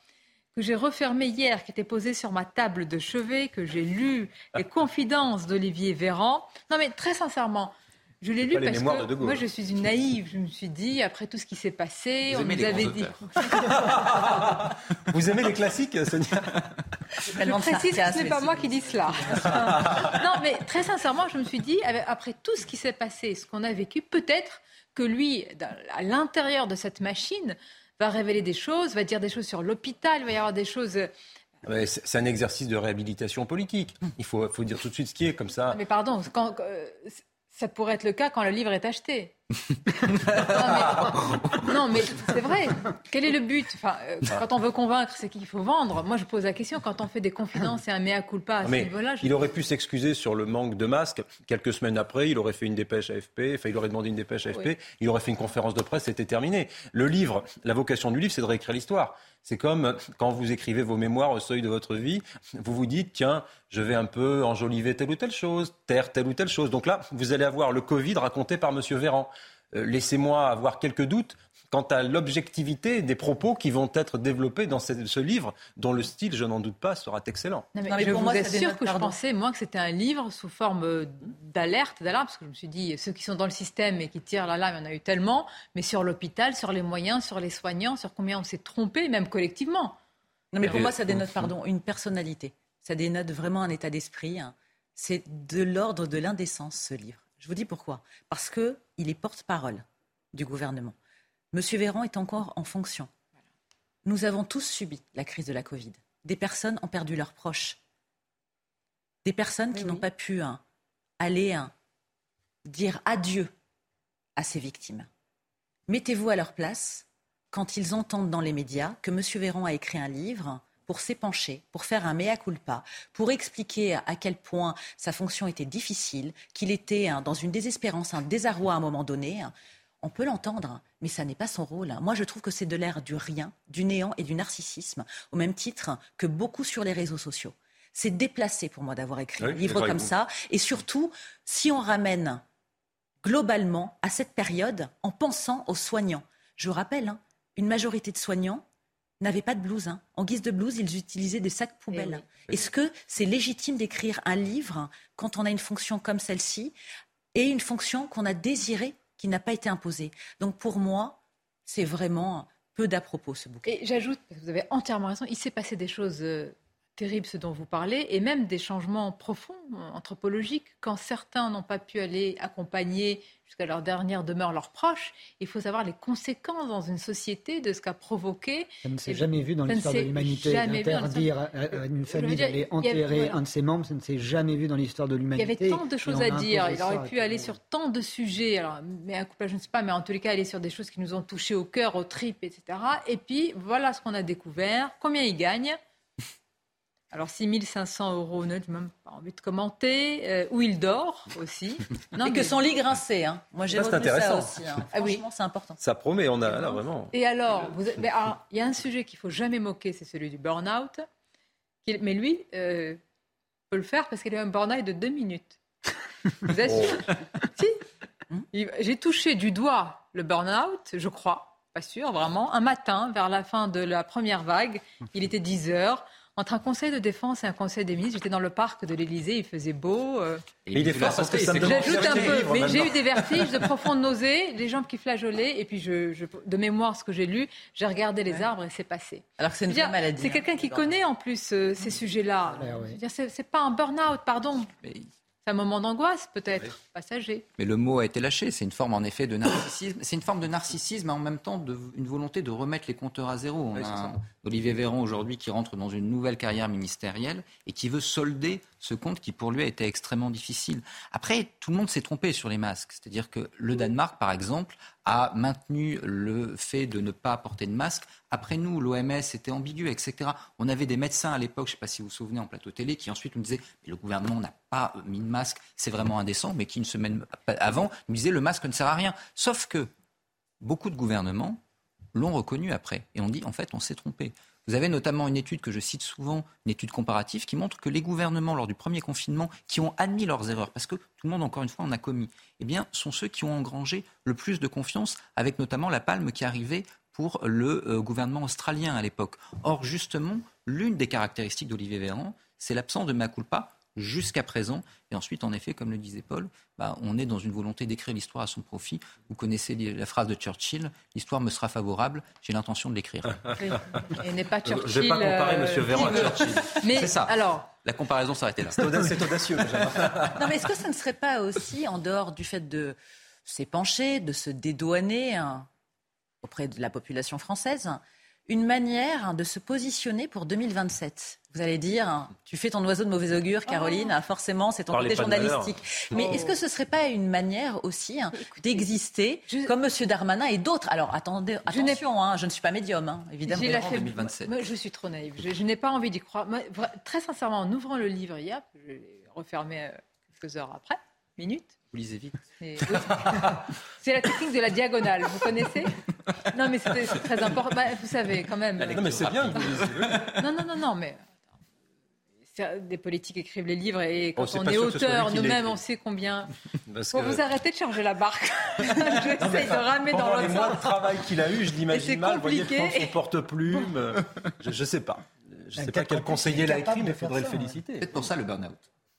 que j'ai refermé hier, qui était posé sur ma table de chevet, que j'ai lu, Les Confidences d'Olivier Véran. Non, mais très sincèrement, je l'ai lu parce que moi, je suis une naïve. Je me suis dit, après tout ce qui s'est passé, on nous avait dit.
Vous aimez les classiques, Sonia?
Je précise que ce n'est pas moi qui dis cela. non, mais très sincèrement, je me suis dit, après tout ce qui s'est passé, ce qu'on a vécu, peut-être que lui, à l'intérieur de cette machine, va révéler des choses, va dire des choses sur l'hôpital, il va y avoir des choses.
Euh, c'est un exercice de réhabilitation politique. Il faut, faut, dire tout de suite ce qui est comme ça.
Mais pardon, quand, euh, ça pourrait être le cas quand le livre est acheté. non, mais, c'est vrai. Quel est le but? Enfin, euh, Quand on veut convaincre, c'est qu'il faut vendre. Moi, je pose la question quand on fait des confidences et un mea culpa à
mais Il aurait pu s'excuser sur le manque de masques. Quelques semaines après, il aurait fait une dépêche AFP. Enfin, il aurait demandé une dépêche AFP. Il aurait fait une conférence de presse. C'était terminé. Le livre, la vocation du livre, c'est de réécrire l'histoire. C'est comme quand vous écrivez vos mémoires au seuil de votre vie, vous vous dites, tiens, je vais un peu enjoliver telle ou telle chose, taire telle ou telle chose. Donc là, vous allez avoir le Covid raconté par M. Véran. Euh, laissez-moi avoir quelques doutes quant à l'objectivité des propos qui vont être développés dans ce, livre, dont le style, je n'en doute pas, sera excellent.
Non, mais je vous assure que je pensais, moi, que c'était un livre sous forme euh, d'alerte, d'alarme, parce que je me suis dit, ceux qui sont dans le système et qui tirent la lame, il y en a eu tellement, mais sur l'hôpital, sur les moyens, sur les soignants, sur combien on s'est trompé, même collectivement.
Non, mais pour moi, ça dénote, pardon, une personnalité. Ça dénote vraiment un état d'esprit. Hein. C'est de l'ordre de l'indécence, ce livre. Je vous dis pourquoi. Parce qu'il est porte-parole du gouvernement. Monsieur Véran est encore en fonction. Nous avons tous subi la crise de la Covid. Des personnes ont perdu leurs proches. Des personnes qui n'ont pas pu hein, aller hein, dire adieu à ces victimes. Mettez-vous à leur place quand ils entendent dans les médias que M. Véron a écrit un livre pour s'épancher, pour faire un mea culpa, pour expliquer à quel point sa fonction était difficile, qu'il était hein, dans une désespérance, un désarroi à un moment donné. On peut l'entendre, mais ça n'est pas son rôle. Moi, je trouve que c'est de l'air du rien, du néant et du narcissisme, au même titre que beaucoup sur les réseaux sociaux. C'est déplacé pour moi d'avoir écrit un livre comme ça. Et surtout, si on ramène globalement à cette période en pensant aux soignants. Je rappelle, hein, une majorité de soignants n'avaient pas de blouse. Hein. En guise de blouse, ils utilisaient des sacs poubelles. Eh Est-ce que c'est légitime d'écrire un livre quand on a une fonction comme celle-ci et une fonction qu'on a désirée qui n'a pas été imposée Donc pour moi, c'est vraiment peu d'à propos ce bouquin.
Et j'ajoute, que vous avez entièrement raison, il s'est passé des choses euh, terrible ce dont vous parlez, et même des changements profonds anthropologiques. Quand certains n'ont pas pu aller accompagner jusqu'à leur dernière demeure leurs proches, il faut savoir les conséquences dans une société de ce qu'a provoqué.
Ça ne s'est jamais vu dans l'histoire de l'humanité. Interdire à une famille d'aller enterrer un de ses membres, ça ne s'est jamais vu dans l'histoire de l'humanité.
Il y avait tant de choses à dire. Il aurait pu aller sur tant de sujets. Alors, mais un couple, je ne sais pas, mais en tous les cas, aller sur des choses qui nous ont touchés au cœur, aux tripes, etc. Et puis, voilà ce qu'on a découvert. Combien il gagne? Alors 6500 euros net, même pas envie de commenter. Euh, où il dort aussi.
Non, Et que son lit grinçait. Hein. Moi j'ai retenu ça aussi. Hein. Ah Franchement, c'est important.
Ça promet, on a là vraiment.
Et alors, il y a un sujet qu'il faut jamais moquer, c'est celui du burn-out. Mais lui euh, peut le faire parce qu'il a un burn-out de deux minutes. Vous assure oh. Si. J'ai touché du doigt le burn-out, je crois, pas sûr, vraiment, un matin, vers la fin de la première vague. Il était 10 heures entre un conseil de défense et un conseil des ministres. J'étais dans le parc de l'Élysée, il faisait beau. Euh...
il est fort parce que ça
J'ajoute un peu, mais j'ai eu des vertiges, de profondes nausées, les jambes qui flageolaient, et puis je, de mémoire ce que j'ai lu, j'ai regardé les arbres et c'est passé.
Alors que c'est une maladie.
C'est quelqu'un qui connaît en plus euh, ces sujets-là. C'est pas un burn-out, pardon. C'est un moment d'angoisse, peut-être, passager.
Mais le mot a été lâché. C'est une forme, en effet, de narcissisme. C'est une forme de narcissisme, mais en même temps, de, une volonté de remettre les compteurs à zéro. On a Olivier Véran, aujourd'hui, qui rentre dans une nouvelle carrière ministérielle et qui veut solder ce compte qui, pour lui, a été extrêmement difficile. Après, tout le monde s'est trompé sur les masques. C'est-à-dire que le Danemark, par exemple, a maintenu le fait de ne pas porter de masque. Après nous, l'OMS était ambigu, etc. On avait des médecins à l'époque, je ne sais pas si vous vous souvenez, en plateau télé, qui ensuite nous disaient mais le gouvernement n'a pas mis de masque, c'est vraiment indécent, mais qui une semaine avant nous disaient le masque ne sert à rien. Sauf que beaucoup de gouvernements l'ont reconnu après et on dit en fait on s'est trompé. Vous avez notamment une étude que je cite souvent, une étude comparative, qui montre que les gouvernements, lors du premier confinement, qui ont admis leurs erreurs, parce que tout le monde, encore une fois, en a commis, eh bien, sont ceux qui ont engrangé le plus de confiance, avec notamment la palme qui arrivait pour le euh, gouvernement australien à l'époque. Or, justement, l'une des caractéristiques d'Olivier Véran, c'est l'absence de ma culpa jusqu'à présent. Et ensuite, en effet, comme le disait Paul, bah, on est dans une volonté d'écrire l'histoire à son profit. Vous connaissez la phrase de Churchill l'histoire me sera favorable, j'ai l'intention de l'écrire.
Et n'est pas Churchill.
Je ne vais pas comparer M. Véran à Churchill.
C'est ça.
Alors, la comparaison s'arrêtait là.
C'est audacieux.
non, mais est-ce que ça ne serait pas aussi, en dehors du fait de s'épancher, de se dédouaner hein, auprès de la population française, une manière hein, de se positionner pour 2027. Vous allez dire, hein, tu fais ton oiseau de mauvais augure. Caroline, hein, forcément, c'est ton côté journalistique. Mais est-ce que ce ne serait pas une manière aussi d'exister comme M. Darmanin et d'autres? Alors attendez, attention, je, ne suis pas médium, évidemment.
2027. je suis trop naïve. Je, n'ai pas envie d'y croire. très sincèrement, en ouvrant le livre hier, je l'ai refermé euh, quelques heures après, minutes.
Vous lisez vite.
C'est la technique de la diagonale, vous connaissez? Non, mais c'est très important. Bah, vous savez, quand même.
Non, mais c'est bien que vous
lisez. Non, non, non, non, mais. Des politiques écrivent les livres et quand oh, on est auteur, nous-mêmes, on sait combien. Parce que... vous arrêtez de charger la barque. J'essaye de ramer dans l'autre
sens. les mois de travail qu'il a eu, je l'imagine mal. Vous voyez, son porte-plume. Je ne sais pas. Je ne sais pas quel conseiller l'a écrit, mais il faudrait le féliciter.
Peut-être pour ça le burn-out.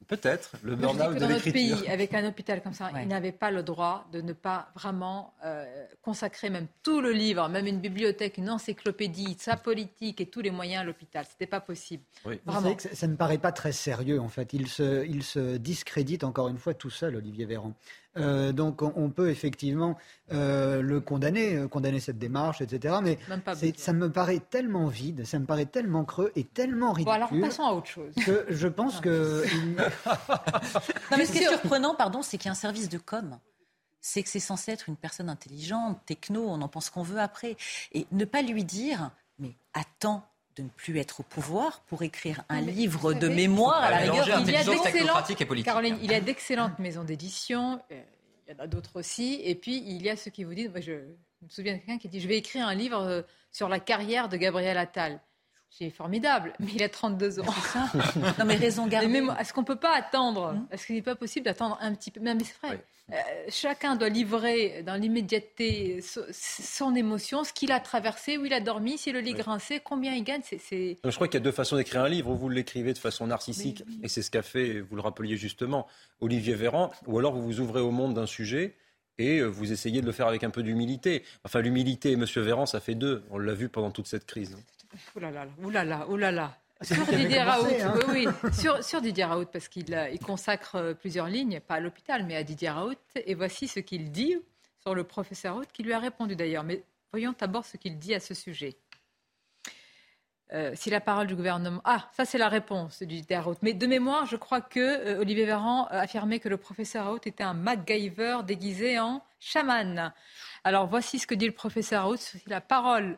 Peut-être, le burn-out de
Dans notre pays, avec un hôpital comme ça, il n'avait pas le droit de ne pas vraiment euh, consacrer même tout le livre, même une bibliothèque, une encyclopédie, sa politique et tous les moyens à l'hôpital. C'était pas possible.
Oui. Vraiment. ça ne me paraît pas très sérieux, en fait. Il se, il se discrédite encore une fois tout seul, Olivier Véran. Donc on peut effectivement le condamner, condamner cette démarche, etc. Mais ça me paraît tellement vide, ça me paraît tellement creux et tellement ridicule. Bon,
alors passons à autre chose.
Que je pense que.
non, mais ce qui est surprenant, pardon, c'est qu'il y a un service de com c'est que c'est censé être une personne intelligente, techno, on en pense qu'on veut après. Et ne pas lui dire, mais attends de ne plus être au pouvoir pour écrire un livre de mémoire à la rigueur.
Il y a d'excellentes, Caroline, il y a d'excellentes maisons d'édition, euh, il y en a d'autres aussi, et puis il y a ceux qui vous disent, moi je, me souviens de quelqu'un qui dit, je vais écrire un livre euh, sur la carrière de Gabriel Attal. C'est formidable, mais il a 32 ans.
Ça. non, mais raison gardée.
Est-ce qu'on ne peut pas attendre hum. Est-ce qu'il n'est pas possible d'attendre un petit peu? Mais c'est vrai. Euh, chacun doit livrer dans l'immédiateté son émotion, ce qu'il a traversé, où il a dormi, si le lit grincé, combien il gagne. C'est,
Je crois qu'il y a deux façons d'écrire un livre. Vous l'écrivez de façon narcissique, et c'est ce qu'a fait, vous le rappeliez justement, Olivier Véran, ou alors vous vous ouvrez au monde d'un sujet et euh, vous essayez de le faire avec un peu d'humilité. Enfin, l'humilité et M. Véran, ça fait deux. On l'a vu pendant toute cette crise.
Ouh là là, ouh là là, ouh là là. Sur Didier Raoult, hein. oui, oui. Sur, Didier Raoult, parce qu'il il consacre euh, plusieurs lignes, pas à l'hôpital, mais à Didier Raoult. Et voici ce qu'il dit sur le professeur Raoult, qui lui a répondu d'ailleurs. Mais voyons d'abord ce qu'il dit à ce sujet. Euh, si la parole du gouvernement. Ah, ça c'est la réponse du Didier Raoult. Mais de mémoire, je crois que euh, Olivier Véran affirmait que le professeur Raoult était un MacGyver déguisé en chaman. Alors voici ce que dit le professeur Raoult. Si la parole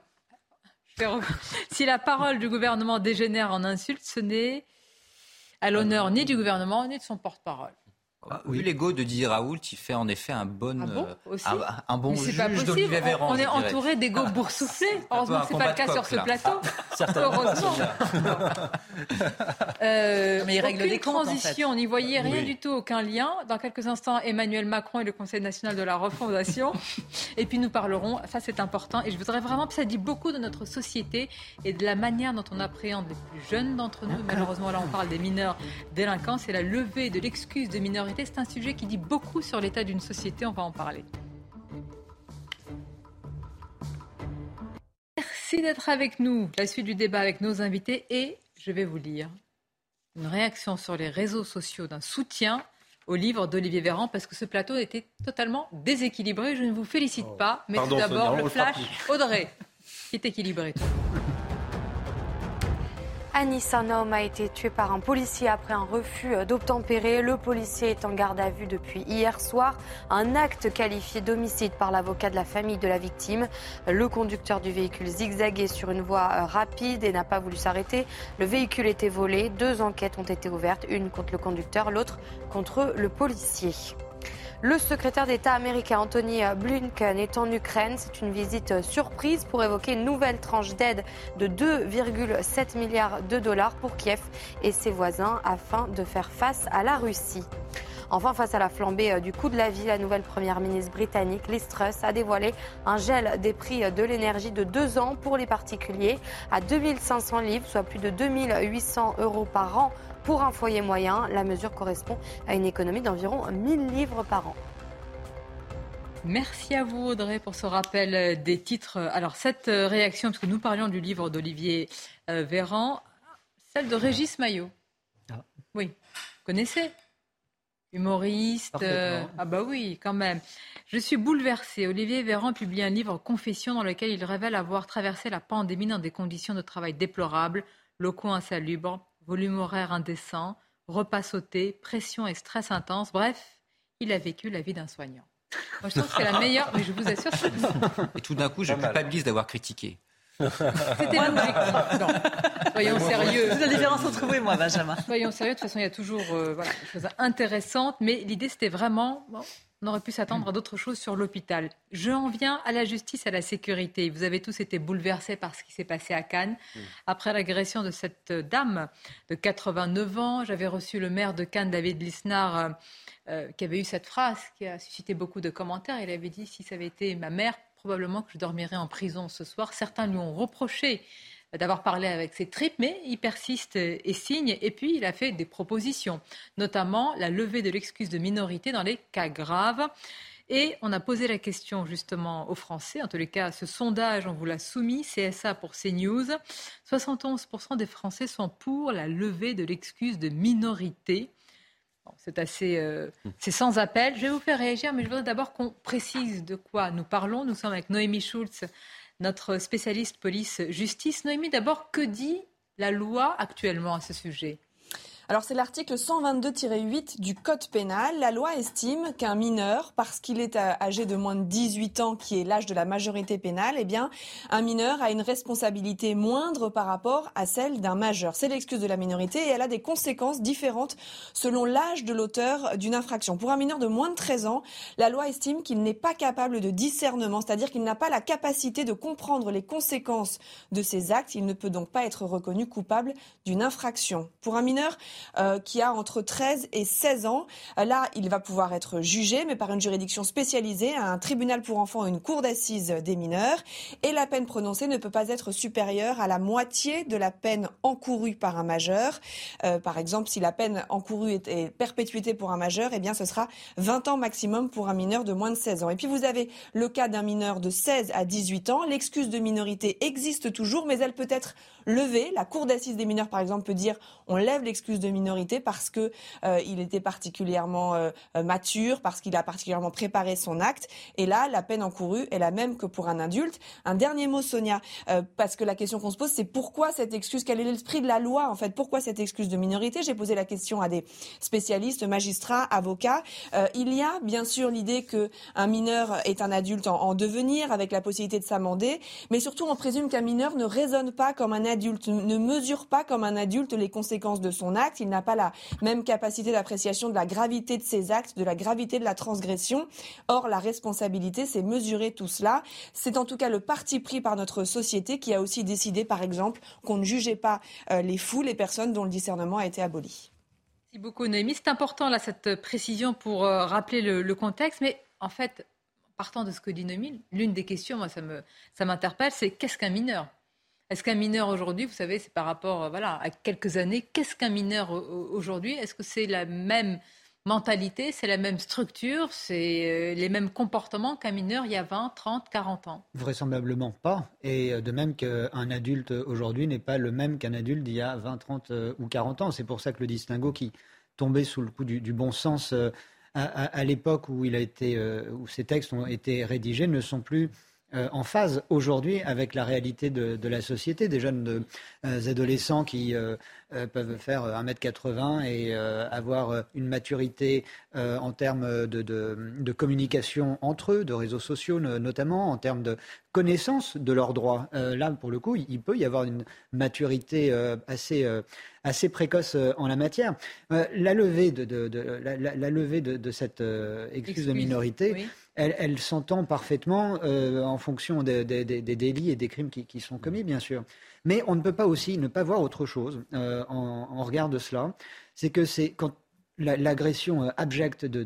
si la parole du gouvernement dégénère en insulte, ce n'est à l'honneur ni du gouvernement ni de son porte-parole.
Bah, Vu l'ego de Didier Raoult, il fait en effet un bon,
ah euh,
un, bon juge d'Olivier Véran.
On est entouré d'ego ah. boursouflés. Heureusement que ce n'est pas le cas sur ce plateau. Heureusement. euh, Mais il règle des comptes, transition, on n'y voyait rien du tout, aucun lien. Dans quelques instants, Emmanuel Macron et le Conseil national de la refondation. et puis nous parlerons, ça c'est important, et je voudrais vraiment, ça dit beaucoup de notre société et de la manière dont on appréhende les plus jeunes d'entre nous. Malheureusement, là on parle des mineurs délinquants, c'est la levée de l'excuse de c'est un sujet qui dit beaucoup sur l'état d'une société. On va en parler. Merci d'être avec nous. La suite du débat avec nos invités et je vais vous lire une réaction sur les réseaux sociaux d'un soutien au livre d'Olivier Véran parce que ce plateau était totalement déséquilibré. Je ne vous félicite oh. pas, mais tout d'abord le flash Audrey, qui est équilibré.
Nice, un homme a été tué par un policier après un refus d'obtempérer. Le policier est en garde à vue depuis hier soir. Un acte qualifié d'homicide par l'avocat de la famille de la victime. Le conducteur du véhicule zigzaguait sur une voie euh, rapide et n'a pas voulu s'arrêter. Le véhicule était volé. Deux enquêtes ont été ouvertes, une contre le conducteur, l'autre contre le policier. Le secrétaire d'État américain Anthony Blinken est en Ukraine. C'est une visite surprise pour évoquer une nouvelle tranche d'aide de 2,7 milliards de dollars pour Kiev et ses voisins afin de faire face à la Russie. Enfin, face à la flambée euh, du coût de la vie, la nouvelle première ministre britannique Liz Truss a dévoilé un gel des prix de l'énergie de deux ans pour les particuliers à 2500 livres, soit plus de 2800 euros par an pour un foyer moyen. La mesure correspond à une économie d'environ 1000 livres par an.
Merci à vous Audrey pour ce rappel euh, des titres. Alors cette euh, réaction, parce que nous parlions du livre d'Olivier euh, Véran, celle de Régis Maillot. Ah. Oui, vous connaissez? Humoriste. ah bah oui, quand même. Je suis bouleversée. Olivier Véran publie un livre Confession dans lequel il révèle avoir traversé la pandémie dans des conditions de travail déplorables, locaux insalubres, volume horaire indécent, repas sautés, pression et stress intense. Bref, il a vécu la vie d'un soignant. Moi, je trouve que c'est la meilleure, mais je vous assure.
Et tout d'un coup, je culpabilise d'avoir critiqué.
C'était logique. Soyons sérieux.
C'est la différence entre vous et moi, Benjamin.
Soyons sérieux. De toute façon, il y a toujours euh, des choses intéressantes. Mais l'idée, c'était vraiment. On aurait pu s'attendre à d'autres choses sur l'hôpital. Je en viens à la justice, à la sécurité. Vous avez tous été bouleversés par ce qui s'est passé à Cannes. Mm. Après l'agression de cette dame de 89 ans, j'avais reçu le maire de Cannes, David Lisnard, euh, euh, qui avait eu cette phrase qui a suscité beaucoup de commentaires. Il avait dit si ça avait été ma mère, probablement que je dormirais en prison ce soir. Certains lui ont reproché d'avoir parlé avec ses tripes, mais il persiste et signe. Et puis, il a fait des propositions, notamment la levée de l'excuse de minorité dans les cas graves. Et on a posé la question justement aux Français, en tous les cas, ce sondage, on vous l'a soumis, CSA pour CNews. 71% des Français sont pour la levée de l'excuse de minorité. c'est assez, euh, c'est sans appel. Je vais vous faire réagir, mais je voudrais d'abord qu'on précise de quoi nous parlons. Nous sommes avec Noémie Schulz, notre spécialiste police-justice. Noémie, d'abord, que dit la loi actuellement à ce sujet?
Alors c'est l'article 122-8 du Code pénal. La loi estime qu'un mineur, parce qu'il est âgé de moins de 18 ans, qui est l'âge de la majorité pénale, eh bien, un mineur a une responsabilité moindre par rapport à celle d'un majeur. C'est l'excuse de la minorité et elle a des conséquences différentes selon l'âge de l'auteur d'une infraction. Pour un mineur de moins de 13 ans, la loi estime qu'il n'est pas capable de discernement, c'est-à-dire qu'il n'a pas la capacité de comprendre les conséquences de ses actes. Il ne peut donc pas être reconnu coupable d'une infraction. Pour un mineur, euh, qui a entre 13 et 16 ans. Euh, là, il va pouvoir être jugé, mais par une juridiction spécialisée, un tribunal pour enfants une cour d'assises des mineurs. Et la peine prononcée ne peut pas être supérieure à la moitié de la peine encourue par un majeur. Euh, par exemple, si la peine encourue est, est, pour un majeur, eh bien, ce sera 20 ans maximum pour un mineur de moins de 16 ans. Et puis, vous avez le cas d'un mineur de 16 à 18 ans. L'excuse de minorité existe toujours, mais elle peut être levée. La cour d'assises des mineurs, par exemple, peut dire on lève l'excuse de minorité parce que euh, il était particulièrement euh, mature, parce qu'il a particulièrement préparé son acte. Et là, la peine encourue est la même que pour un adulte. Un dernier mot, Sonia, euh, parce que la question qu'on se pose, c'est pourquoi cette excuse? Quel est l'esprit de la loi en fait? Pourquoi cette excuse de minorité? J'ai posé la question à des spécialistes, magistrats, avocats. il y a bien sûr l'idée que un mineur est un adulte en, en devenir, avec la possibilité de s'amender, mais surtout on présume qu'un mineur ne raisonne pas comme un adulte, ne mesure pas comme un adulte les conséquences de son acte il n'a pas la même capacité d'appréciation de la gravité de ses actes, de la gravité de la transgression. Or, la responsabilité, c'est mesurer tout cela. C'est en tout cas le parti pris par notre société qui a aussi décidé, par exemple, qu'on ne jugeait pas euh, les fous, les personnes dont le discernement a été aboli.
Merci beaucoup, Noémie. C'est important, là, cette précision pour euh, rappeler le, contexte. Mais en fait, partant de ce que dit Noémie, l'une des questions, moi, ça m'interpelle, ça c'est qu'est-ce qu'un mineur? Est-ce qu'un mineur aujourd'hui, vous savez, c'est par rapport euh, voilà, à quelques années, qu'est-ce qu'un mineur aujourd'hui? Est-ce que c'est la même mentalité, c'est la même structure, c'est euh, les mêmes comportements qu'un mineur il y a 20, 30, 40 ans?
Vraisemblablement pas. Et euh, de même qu'un adulte aujourd'hui n'est pas le même qu'un adulte d'il y a 20, 30 ou 40 ans. C'est pour ça que le distinguo qui tombait sous le coup du, bon sens à, l'époque où, où ces textes ont été rédigés ne sont plus euh, en phase aujourd'hui avec la réalité de, la société. Des jeunes euh, adolescents qui euh, peuvent faire 1m80 et avoir une maturité en termes de, communication entre eux, de réseaux sociaux notamment, en termes de connaissance de leurs droits. là, pour le coup, il peut y avoir une maturité assez, assez précoce en la matière. la levée de, la, levée de, cette excuse, de minorité elle, s'entend parfaitement euh, en fonction des, délits et des crimes qui, sont commis, bien sûr. Mais on ne peut pas aussi ne pas voir autre chose euh, en, regard de cela. C'est que c'est quand l'agression euh, abjecte de,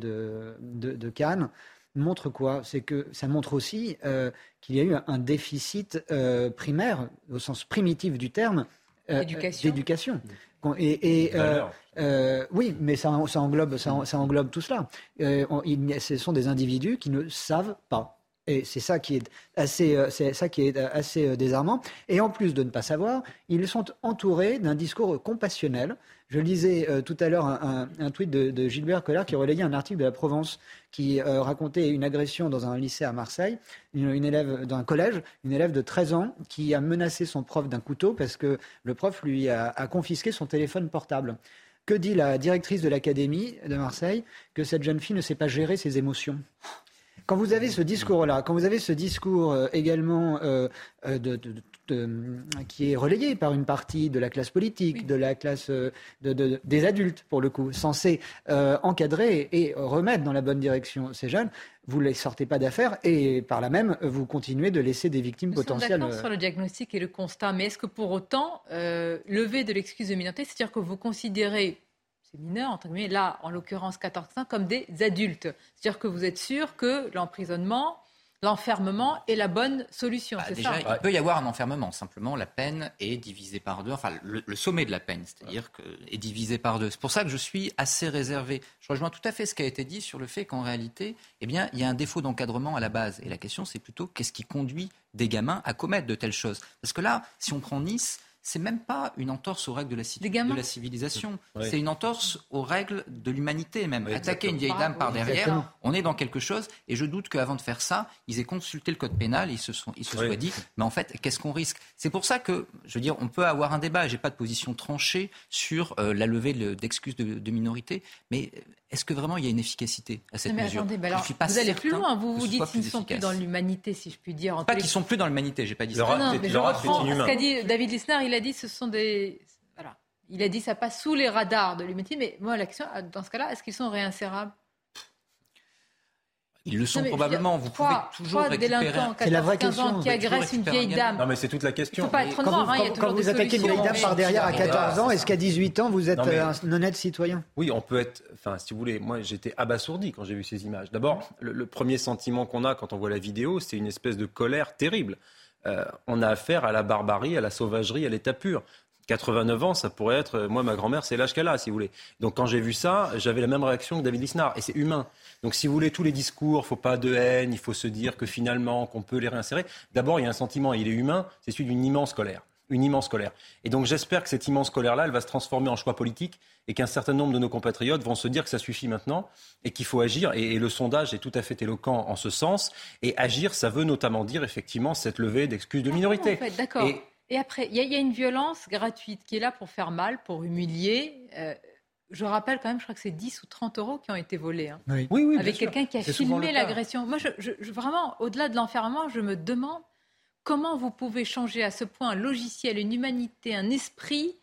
de, Cannes montre quoi? C'est que ça montre aussi qu'il y a eu un déficit primaire, au sens primitif du terme, d'éducation. Et, euh, euh, oui, mais ça, englobe, ça, englobe tout cela. Euh, ce sont des individus qui ne savent pas. Et c'est ça qui est assez, c'est ça qui est assez désarmant. Et en plus de ne pas savoir, ils sont entourés d'un discours compassionnel je lisais euh, tout à l'heure un, tweet de, Gilbert Collard qui relayait un article de la Provence qui euh, racontait une agression dans un lycée à Marseille, une, élève dans un collège, une élève de 13 ans qui a menacé son prof d'un couteau parce que le prof lui a, confisqué son téléphone portable. Que dit la directrice de l'académie de Marseille Que cette jeune fille ne sait pas gérer ses émotions? Quand vous avez ce discours-là, quand vous avez ce discours euh, également de, qui est relayé par une partie de la classe politique, de la classe euh, des adultes, pour le coup, censés euh, encadrer et remettre dans la bonne direction ces jeunes. Vous ne les sortez pas d'affaires et par là même, vous continuez de laisser des victimes potentielles.
d'accord sur le diagnostic et le constat, mais est-ce que pour autant, euh, lever de l'excuse de minorité, c'est-à-dire que vous considérez ces mineurs, entre guillemets, là, en l'occurrence 14-15, comme des adultes C'est-à-dire que vous êtes sûr que l'emprisonnement l'enfermement est la bonne solution.
Bah, déjà, il peut y avoir un enfermement. Simplement, la peine est divisée par deux. Enfin, le, sommet de la peine, c'est-à-dire que est divisé par deux. C'est pour ça que je suis assez réservé. Je rejoins tout à fait ce qui a été dit sur le fait qu'en réalité, eh bien, il y a un défaut d'encadrement à la base. Et la question, c'est plutôt qu'est-ce qui conduit des gamins à commettre de telles choses? Parce que là, si on prend Nice, c'est même pas une entorse aux règles de la, de la civilisation. C'est une entorse aux règles de l'humanité même. Attaquer une vieille dame par derrière, on est dans quelque chose. Et je doute qu'avant de faire ça, ils aient consulté le code pénal, ils se, sont, ils se soient dit, mais en fait, qu'est-ce qu'on risque? C'est pour ça que, je veux dire, on peut avoir un débat. J'ai pas de position tranchée sur euh, la levée d'excuses de, de minorité, mais est-ce que vraiment il y a une efficacité à cette mesure?
Vous allez plus loin, vous vous dites qu'ils ne sont plus dans l'humanité, si je puis dire.
pas qu'ils ne sont plus dans l'humanité, j'ai pas dit ça.
Non, mais je reprends ce qu'a dit David Lisnard, il a dit ce sont des... Voilà. Il a dit ça passe sous les radars de l'humanité, mais moi, la question, dans ce cas-là, est-ce qu'ils sont réinsérables?
Ils le sont probablement. Vous pouvez toujours récupérer.
C'est la vraie question.
qui agresse une vieille dame.
Non, mais c'est toute la question.
Faut pas être quand,
vous, hein, quand, vous attaquez une vieille dame par derrière à 14 ans, est-ce qu'à 18 ans, vous êtes un honnête citoyen?
Oui, on peut être. Enfin, si vous voulez, moi, j'étais abasourdi quand j'ai vu ces images. D'abord, le, premier sentiment qu'on a quand on voit la vidéo, c'est une espèce de colère terrible. Euh, on a affaire à la barbarie, à la sauvagerie, à l'état pur. 89 ans, ça pourrait être. Moi, ma grand-mère, c'est l'âge qu'elle a, si vous voulez. Donc, quand j'ai vu ça, j'avais la même réaction que David Lisnard. Et c'est humain. Donc, si vous voulez, tous les discours, il faut pas de haine, il faut se dire que finalement, qu'on peut les réinsérer. D'abord, il y a un sentiment, il est humain, c'est celui d'une immense colère. Une immense colère. Et donc, j'espère que cette immense colère-là, elle va se transformer en choix politique et qu'un certain nombre de nos compatriotes vont se dire que ça suffit maintenant et qu'il faut agir. Et, le sondage est tout à fait éloquent en ce sens. Et agir, ça veut notamment dire effectivement cette levée d'excuses de minorité.
D'accord. Et après, il y, a une violence gratuite qui est là pour faire mal, pour humilier. Euh, je rappelle quand même, je crois que c'est 10 ou 30 euros qui ont été volés. Hein.
oui. oui,
Avec quelqu'un qui a filmé l'agression. Moi, je, vraiment, au-delà de l'enfermement, je me demande comment vous pouvez changer à ce point un logiciel, une humanité, un esprit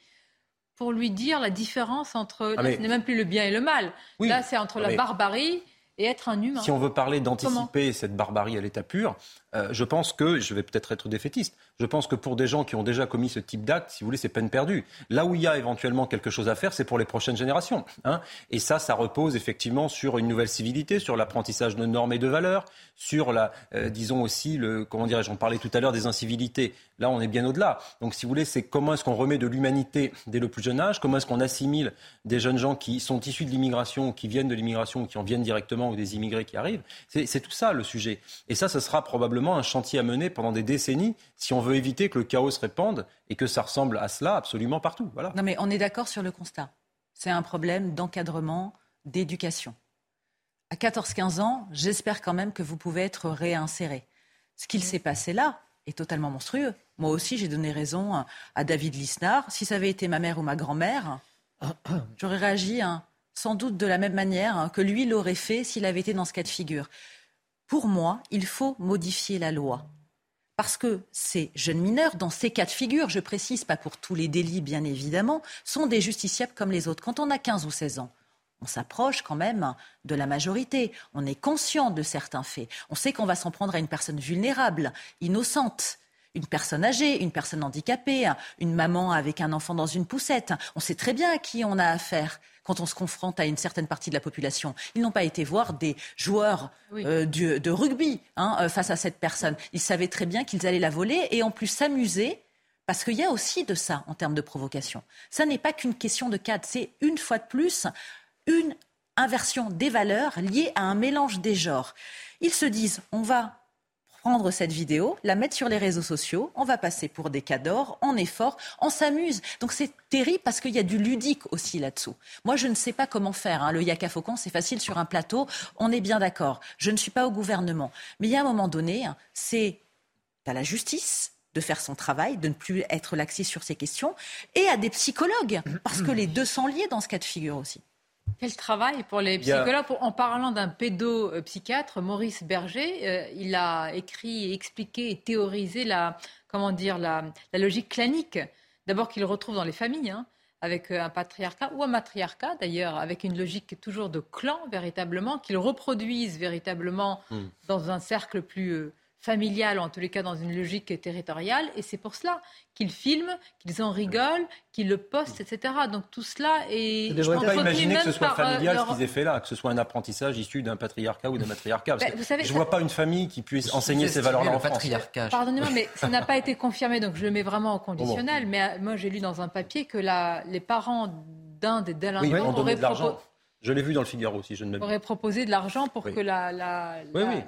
pour lui dire la différence entre. Ah, ce n'est même plus le bien et le mal. Là, c'est entre la barbarie et être un humain.
Si on veut parler d'anticiper cette barbarie à l'état pur, euh, je pense que, je vais peut-être être défaitiste, je pense que pour des gens qui ont déjà commis ce type d'acte, si vous voulez, c'est peine perdue. Là où il y a éventuellement quelque chose à faire, c'est pour les prochaines générations. Hein. et ça, ça repose effectivement sur une nouvelle civilité, sur l'apprentissage de normes et de valeurs, sur la, euh, disons aussi, le, comment dirais-je, on parlait tout à l'heure des incivilités. Là, on est bien au-delà. Donc, si vous voulez, c'est comment est-ce qu'on remet de l'humanité dès le plus jeune âge, comment est-ce qu'on assimile des jeunes gens qui sont issus de l'immigration, qui viennent de l'immigration, qui en viennent directement, ou des immigrés qui arrivent. C'est tout ça le sujet. Et ça, ce sera probablement un chantier à mener pendant des décennies si on veut éviter que le chaos se répande et que ça ressemble à cela absolument partout. Voilà.
Non, mais on est d'accord sur le constat. C'est un problème d'encadrement, d'éducation. À 14-15 ans, j'espère quand même que vous pouvez être réinséré. Ce qu'il s'est passé là est totalement monstrueux. Moi aussi, j'ai donné raison à David Lisnard. Si ça avait été ma mère ou ma grand-mère, j'aurais réagi hein, sans doute de la même manière hein, que lui l'aurait fait s'il avait été dans ce cas de figure. Pour moi, il faut modifier la loi. Parce que ces jeunes mineurs, dans ces cas de figure, je précise pas pour tous les délits bien évidemment, sont des justiciables comme les autres. Quand on a 15 ou 16 ans, on s'approche quand même de la majorité. On est conscient de certains faits. On sait qu'on va s'en prendre à une personne vulnérable, innocente, une personne âgée, une personne handicapée, une maman avec un enfant dans une poussette. On sait très bien à qui on a affaire quand on se confronte à une certaine partie de la population. Ils n'ont pas été voir des joueurs euh, de rugby hein, euh, face à cette personne. Ils savaient très bien qu'ils allaient la voler et en plus s'amuser. Parce qu'il y a aussi de ça en termes de provocation. Ça n'est pas qu'une question de cadre, c'est une fois de plus une inversion des valeurs liée à un mélange des genres. Ils se disent, on va prendre cette vidéo, la mettre sur les réseaux sociaux, on va passer pour des cadors, on est fort, on s'amuse. Donc c'est terrible parce qu'il y a du ludique aussi là-dessous. Moi, je ne sais pas comment faire. Hein. Le yaka faucon, c'est facile sur un plateau, on est bien d'accord. Je ne suis pas au gouvernement. Mais il y a un moment donné, hein, c'est à la justice de faire son travail, de ne plus être laxiste sur ces questions, et à des psychologues, parce que les deux sont liés dans ce cas de figure aussi.
Quel travail pour les psychologues. En parlant d'un pédopsychiatre, Maurice Berger, euh, il a écrit, expliqué et théorisé la, comment dire, la, logique clanique. D'abord qu'il retrouve dans les familles, hein, avec euh, un patriarcat ou un matriarcat d'ailleurs, avec une logique toujours de clan véritablement, qu'il reproduise véritablement hmm. dans un cercle plus euh, familiale, en tous les cas dans une logique territoriale. Et c'est pour cela qu'ils filment, qu'ils en rigolent, qu'ils le postent, etc. Donc tout cela est.
Je ne devrais pas imaginer que ce soit euh, familial ce qu'ils aient fait là, que ce soit un apprentissage issu d'un patriarcat ou d'un matriarcat. Ben, je ne vois pas une famille qui puisse enseigner ces valeurs-là en France.
Pardonnez-moi, mais ça n'a pas été confirmé, donc je le mets vraiment au conditionnel. Mais euh, moi, j'ai lu dans un papier que la, les parents d'un des délinquants
oui, auraient de l'argent. Je l'ai vu dans le Figaro aussi, je ne
m'abuse. aurait proposé de l'argent pour que la, la,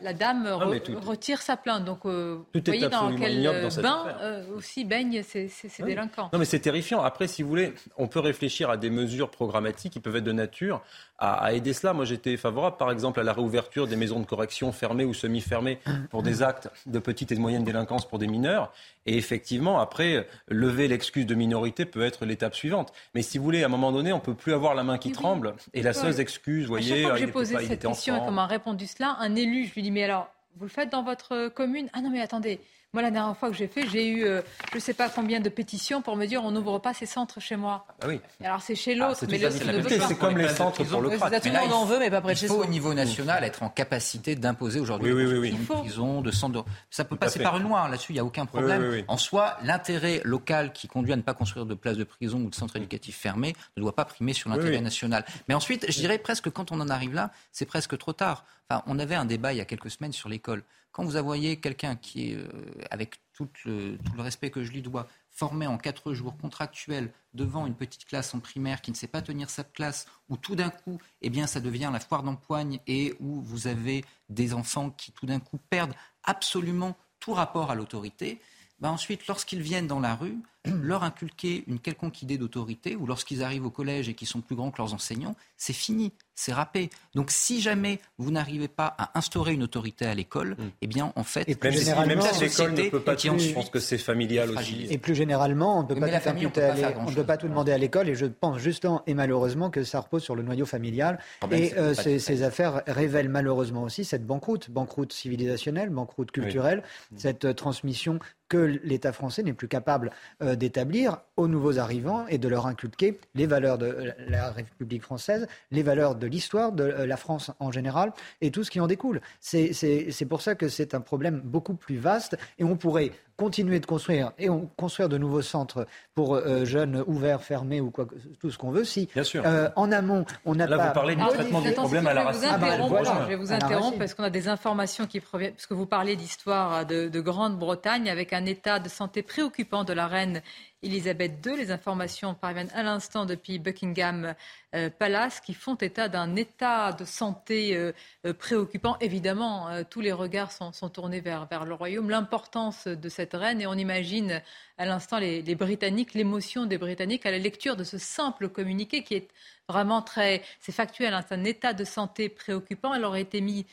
la, dame ah, retire sa plainte. Donc, euh, vous voyez dans quel bain euh, aussi baignent ces, ces, délinquants.
Non, mais c'est terrifiant. Après, si vous voulez, on peut réfléchir à des mesures programmatiques qui peuvent être de nature à, aider cela. Moi, j'étais favorable, par exemple, à la réouverture des maisons de correction fermées ou semi-fermées pour des actes de petite et de moyenne délinquance pour des mineurs. Et effectivement, après, lever l'excuse de minorité peut être l'étape suivante. Mais si vous voulez, à un moment donné, on peut plus avoir la main qui tremble. Et la seule excuse, vous voyez,
à chaque j'ai posé cette question et qu'on m'a répondu cela, un élu, je lui dis mais alors, vous le faites dans votre commune? Ah non mais attendez, moi, la dernière fois que j'ai fait, j'ai eu euh, je ne sais pas combien de pétitions pour me dire on n'ouvre pas ces centres chez moi.
Ah oui.
alors c'est chez l'autre,
ah, mais c'est comme les centres pour le crack.
Tout le monde en veut, mais pas près de chez soi. Il faut au niveau national être en capacité d'imposer aujourd'hui
oui, oui,
une prison, de centres. Ça peut passer par une loi là-dessus, il n'y a aucun problème. En soi, l'intérêt local qui conduit à ne pas construire de places de prison ou de centres éducatifs fermés ne doit pas primer sur l'intérêt national. Mais ensuite, je dirais presque quand on en arrive là, c'est presque trop tard. Enfin, on avait un débat il y a quelques semaines sur l'école. Quand vous voyez quelqu'un qui est, euh, avec tout le, respect que je lui dois, formé en quatre jours contractuels devant une petite classe en primaire qui ne sait pas tenir sa classe, où tout d'un coup, eh bien, ça devient la foire d'empoigne et où vous avez des enfants qui tout d'un coup perdent absolument tout rapport à l'autorité, ben ensuite, lorsqu'ils viennent dans la rue, leur inculquer une quelconque idée d'autorité, ou lorsqu'ils arrivent au collège et qu'ils sont plus grands que leurs enseignants, c'est fini, c'est râpé. Donc si jamais vous n'arrivez pas à instaurer une autorité à l'école, mm. eh bien en fait,
et plus généralement, même si l'école ne peut pas tout, je pense que c'est familial aussi.
Et plus généralement, on ne peut, pas tout, on peut pas tout demander à l'école, et je pense justement et malheureusement que ça repose sur le noyau familial. Ah ben, et euh, ces, affaires révèlent malheureusement aussi cette banqueroute, banqueroute civilisationnelle, banqueroute culturelle, cette euh, transmission que l'État français n'est plus capable euh, d'établir aux nouveaux arrivants et de leur inculquer les valeurs de la République française, les valeurs de l'histoire de euh, la France en général et tout ce qui en découle. C'est pour ça que c'est un problème beaucoup plus vaste et on pourrait continuer de construire et on, construire de nouveaux centres pour euh, jeunes ouverts, fermés ou quoi, tout ce qu'on veut. Si
Bien sûr.
en amont, on n'a pas.
Là, vous parlez du traitement du problème à la racine.
je vais vous interrompre parce qu'on a des informations qui proviennent, parce que vous parlez d'histoire de Grande-Bretagne avec un état de santé préoccupant de la reine Elisabeth II. Les informations parviennent à l'instant depuis Buckingham euh, Palace qui font état d'un état de santé euh, euh, préoccupant. Évidemment, tous les regards sont, tournés vers, le royaume. L'importance de cette reine et on imagine à l'instant les Britanniques, l'émotion des Britanniques à la lecture de ce simple communiqué qui est vraiment très, c'est factuel, hein, c'est un état de santé préoccupant. Elle aurait été mise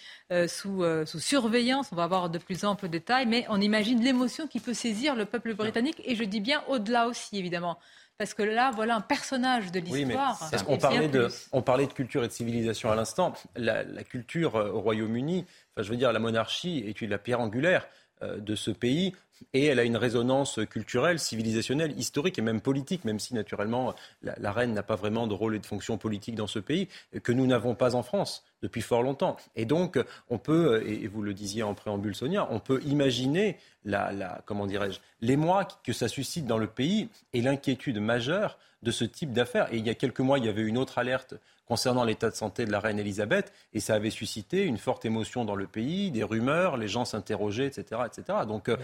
sous, sous, surveillance, on va avoir de plus amples détails, mais on imagine l'émotion qui peut saisir le peuple britannique, et je dis bien au-delà aussi, évidemment. Parce que là, voilà un personnage de l'histoire.
Oui, on, parlait de, on parlait de culture et de civilisation à l'instant. La, culture euh, au Royaume-Uni, enfin, je veux dire, la monarchie est la pierre angulaire euh, de ce pays et elle a une résonance culturelle, civilisationnelle, historique et même politique, même si naturellement la, reine n'a pas vraiment de rôle et de fonction politique dans ce pays, que nous n'avons pas en France depuis fort longtemps. Et donc, on peut, et vous le disiez en préambule Sonia, on peut imaginer la comment dirais-je, l'émoi que ça suscite dans le pays et l'inquiétude majeure de ce type d'affaires. Et il y a quelques mois, il y avait une autre alerte concernant l'état de santé de la reine Elisabeth, et ça avait suscité une forte émotion dans le pays, des rumeurs, les gens s'interrogeaient, etc., etc. Donc, euh,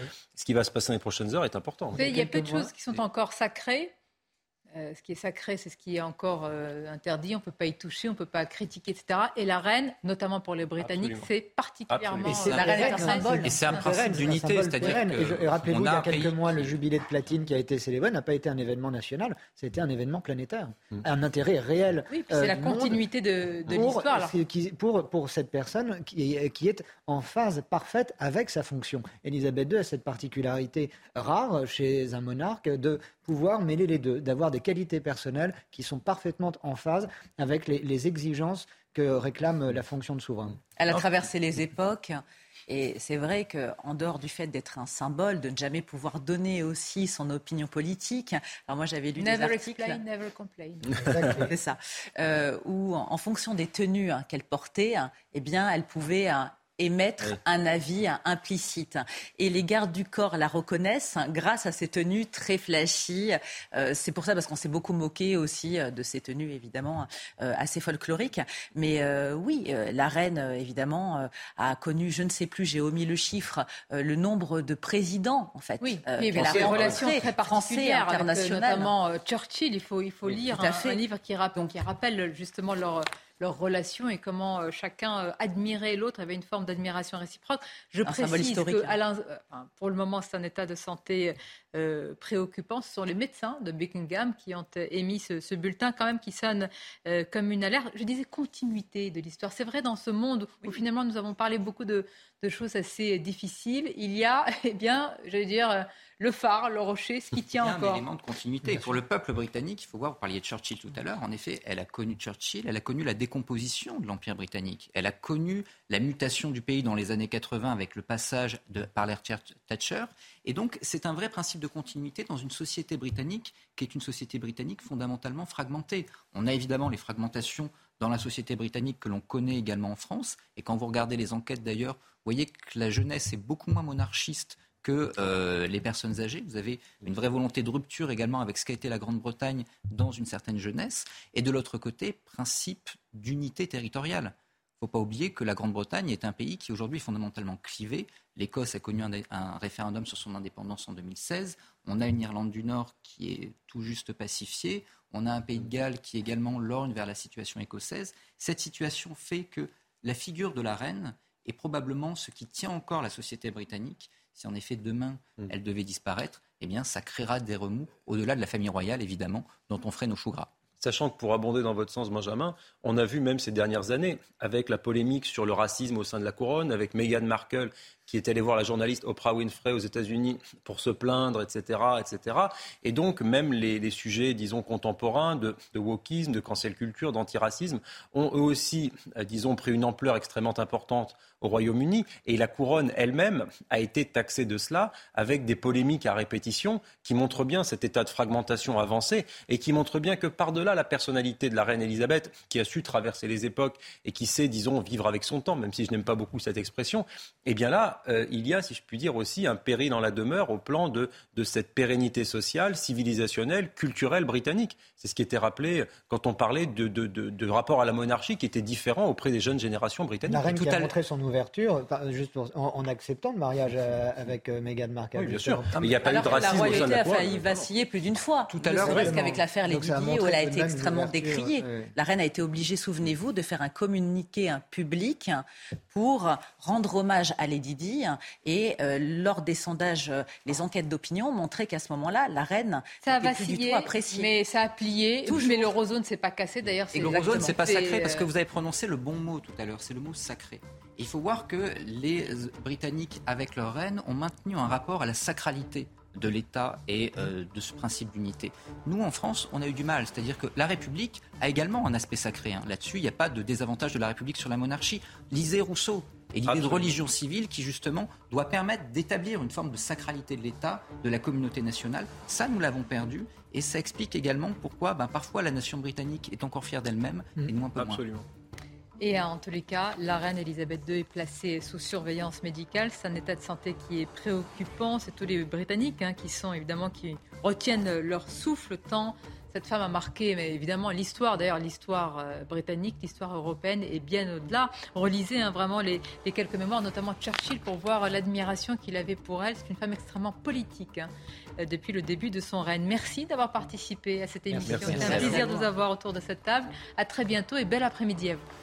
ce qui va se passer dans les prochaines heures est important.
Il y a peu de choses qui sont encore sacrées. Euh, ce qui est sacré, c'est ce qui est encore euh, interdit. On ne peut pas y toucher, on ne peut pas critiquer, etc. Et la reine, notamment pour les Britanniques, c'est particulièrement.
Et la reine est un symbole. Et c'est un principe d'unité, c'est-à-dire
que. Rappelez-vous, il y a quelques mois, le jubilé de platine qui a été célébré n'a pas été un événement national, c'était un événement planétaire. Mm. Un intérêt réel.
Oui, c'est la continuité de, l'histoire.
Pour, pour cette personne qui est, qui est en phase parfaite avec sa fonction. Elisabeth II a cette particularité rare chez un monarque de pouvoir mêler les deux, d'avoir des qualités personnelles qui sont parfaitement en phase avec les, exigences que réclame la fonction de souverain.
Elle a traversé les époques. Et c'est vrai qu'en dehors du fait d'être un symbole, de ne jamais pouvoir donner aussi son opinion politique, alors moi j'avais lu
des
articles,
explain, never complain,
c'est ça, euh, où en, fonction des tenues hein, qu'elle portait, hein, eh bien elle pouvait hein, émettre un avis implicite. Et les gardes du corps la reconnaissent grâce à ces tenues très flashy. Euh, c'est pour ça parce qu'on s'est beaucoup moqué aussi euh, de ces tenues évidemment euh, assez folkloriques. Mais oui, la reine évidemment a connu, je ne sais plus, j'ai omis le chiffre, le nombre de présidents en fait.
Oui, mais elle a une relation très particulière avec notamment Churchill. Il faut, il faut lire un, un, livre qui, rappelle, qui rappelle justement leur leur relation et comment chacun admirait l'autre, avait une forme d'admiration réciproque. Je précise que Alain, pour le moment, c'est un état de santé préoccupant. Ce sont les médecins de Buckingham qui ont émis ce, bulletin quand même qui sonne comme une alerte. Je disais continuité de l'histoire. C'est vrai dans ce monde où finalement nous avons parlé beaucoup de, de choses assez difficiles. Il y a, eh bien, j'allais dire, le phare, le rocher, ce qui tient encore.
un élément de continuité. Pour le peuple britannique, il faut voir, vous parliez de Churchill tout à l'heure, en effet, elle a connu Churchill, elle a connu la décomposition de l'Empire britannique, elle a connu la mutation du pays dans les années 80 avec le passage de, par l'ère Thatcher. Et donc, c'est un vrai principe de continuité dans une société britannique qui est une société britannique fondamentalement fragmentée. On a évidemment les fragmentations dans la société britannique que l'on connaît également en France. Et quand vous regardez les enquêtes d'ailleurs, vous voyez que la jeunesse est beaucoup moins monarchiste que euh, les personnes âgées. Vous avez une vraie volonté de rupture également avec ce qu'a été la Grande-Bretagne dans une certaine jeunesse. Et de l'autre côté, principe d'unité territoriale. Il ne faut pas oublier que la Grande-Bretagne est un pays qui aujourd'hui est fondamentalement clivé. L'Écosse a connu un, un, référendum sur son indépendance en 2016. On a une Irlande du Nord qui est tout juste pacifiée. On a un pays de Galles qui également lorgne vers la situation écossaise. Cette situation fait que la figure de la reine est probablement ce qui tient encore la société britannique si en effet demain mm. elle devait disparaître, eh bien ça créera des remous, au-delà de la famille royale évidemment, dont on ferait nos choux gras.
Sachant que pour abonder dans votre sens, Benjamin, on a vu même ces dernières années, avec la polémique sur le racisme au sein de la couronne, avec Meghan Markle qui est allé voir la journaliste Oprah Winfrey aux États-Unis pour se plaindre, etc., etc. Et donc même les, sujets, disons, contemporains de, de de cancel culture, d'antiracisme ont eux aussi, euh, disons, pris une ampleur extrêmement importante au Royaume-Uni. Et la couronne elle-même a été taxée de cela avec des polémiques à répétition qui montrent bien cet état de fragmentation avancé et qui montrent bien que par-delà la personnalité de la reine Elisabeth, qui a su traverser les époques et qui sait, disons, vivre avec son temps, même si je n'aime pas beaucoup cette expression, eh bien là, euh, il y a, si je puis dire, aussi un péril dans la demeure au plan de, de cette pérennité sociale, civilisationnelle, culturelle britannique. C'est ce qui était rappelé quand on parlait de, de, de, rapport à la monarchie qui était différent auprès des jeunes générations britanniques.
La reine qui a montré son ouverture, juste en, acceptant le mariage euh, avec euh, Meghan Markle.
Oui, bien sûr. Mais il n'y a pas eu de racisme.
La royauté a failli vaciller plus d'une fois. Tout à l'heure, presque qu'avec l'affaire Lady Di, où elle a été extrêmement décriée. La reine a été obligée, souvenez-vous, de faire un communiqué un public pour rendre hommage à Lady Di et euh, lors des sondages, euh, les enquêtes d'opinion montraient qu'à ce moment-là, la reine
ça a vacillé, plus du tout appréciée. Mais ça a plié. Toujours. Mais le roseau ne s'est pas cassé d'ailleurs.
Et le roseau ne s'est pas sacré parce que vous avez prononcé le bon mot tout à l'heure. C'est le mot sacré. Il faut voir que les Britanniques, avec leur reine, ont maintenu un rapport à la sacralité de l'État et euh, de ce principe d'unité. Nous, en France, on a eu du mal. C'est-à-dire que la République a également un aspect sacré. Hein. Là-dessus, il n'y a pas de désavantage de la République sur la monarchie. Lisez Rousseau et l'idée de religion civile qui justement doit permettre d'établir une forme de sacralité de l'État, de la communauté nationale. Ça, nous l'avons perdu et ça explique également pourquoi ben, parfois la nation britannique est encore fière d'elle-même et nous un peu
Absolument.
Et en tous les cas, la reine Elisabeth II est placée sous surveillance médicale. C'est un état de santé qui est préoccupant. C'est tous les Britanniques hein, qui sont évidemment qui retiennent leur souffle tant cette femme a marqué, mais évidemment, l'histoire, d'ailleurs, l'histoire euh, britannique, l'histoire européenne et bien au-delà. Relisez hein, vraiment les, quelques mémoires, notamment Churchill, pour voir l'admiration qu'il avait pour elle. C'est une femme extrêmement politique hein, euh, depuis le début de son règne. Merci d'avoir participé à cette émission. C'est un plaisir de vous avoir autour de cette table. À très bientôt et bel après-midi à vous.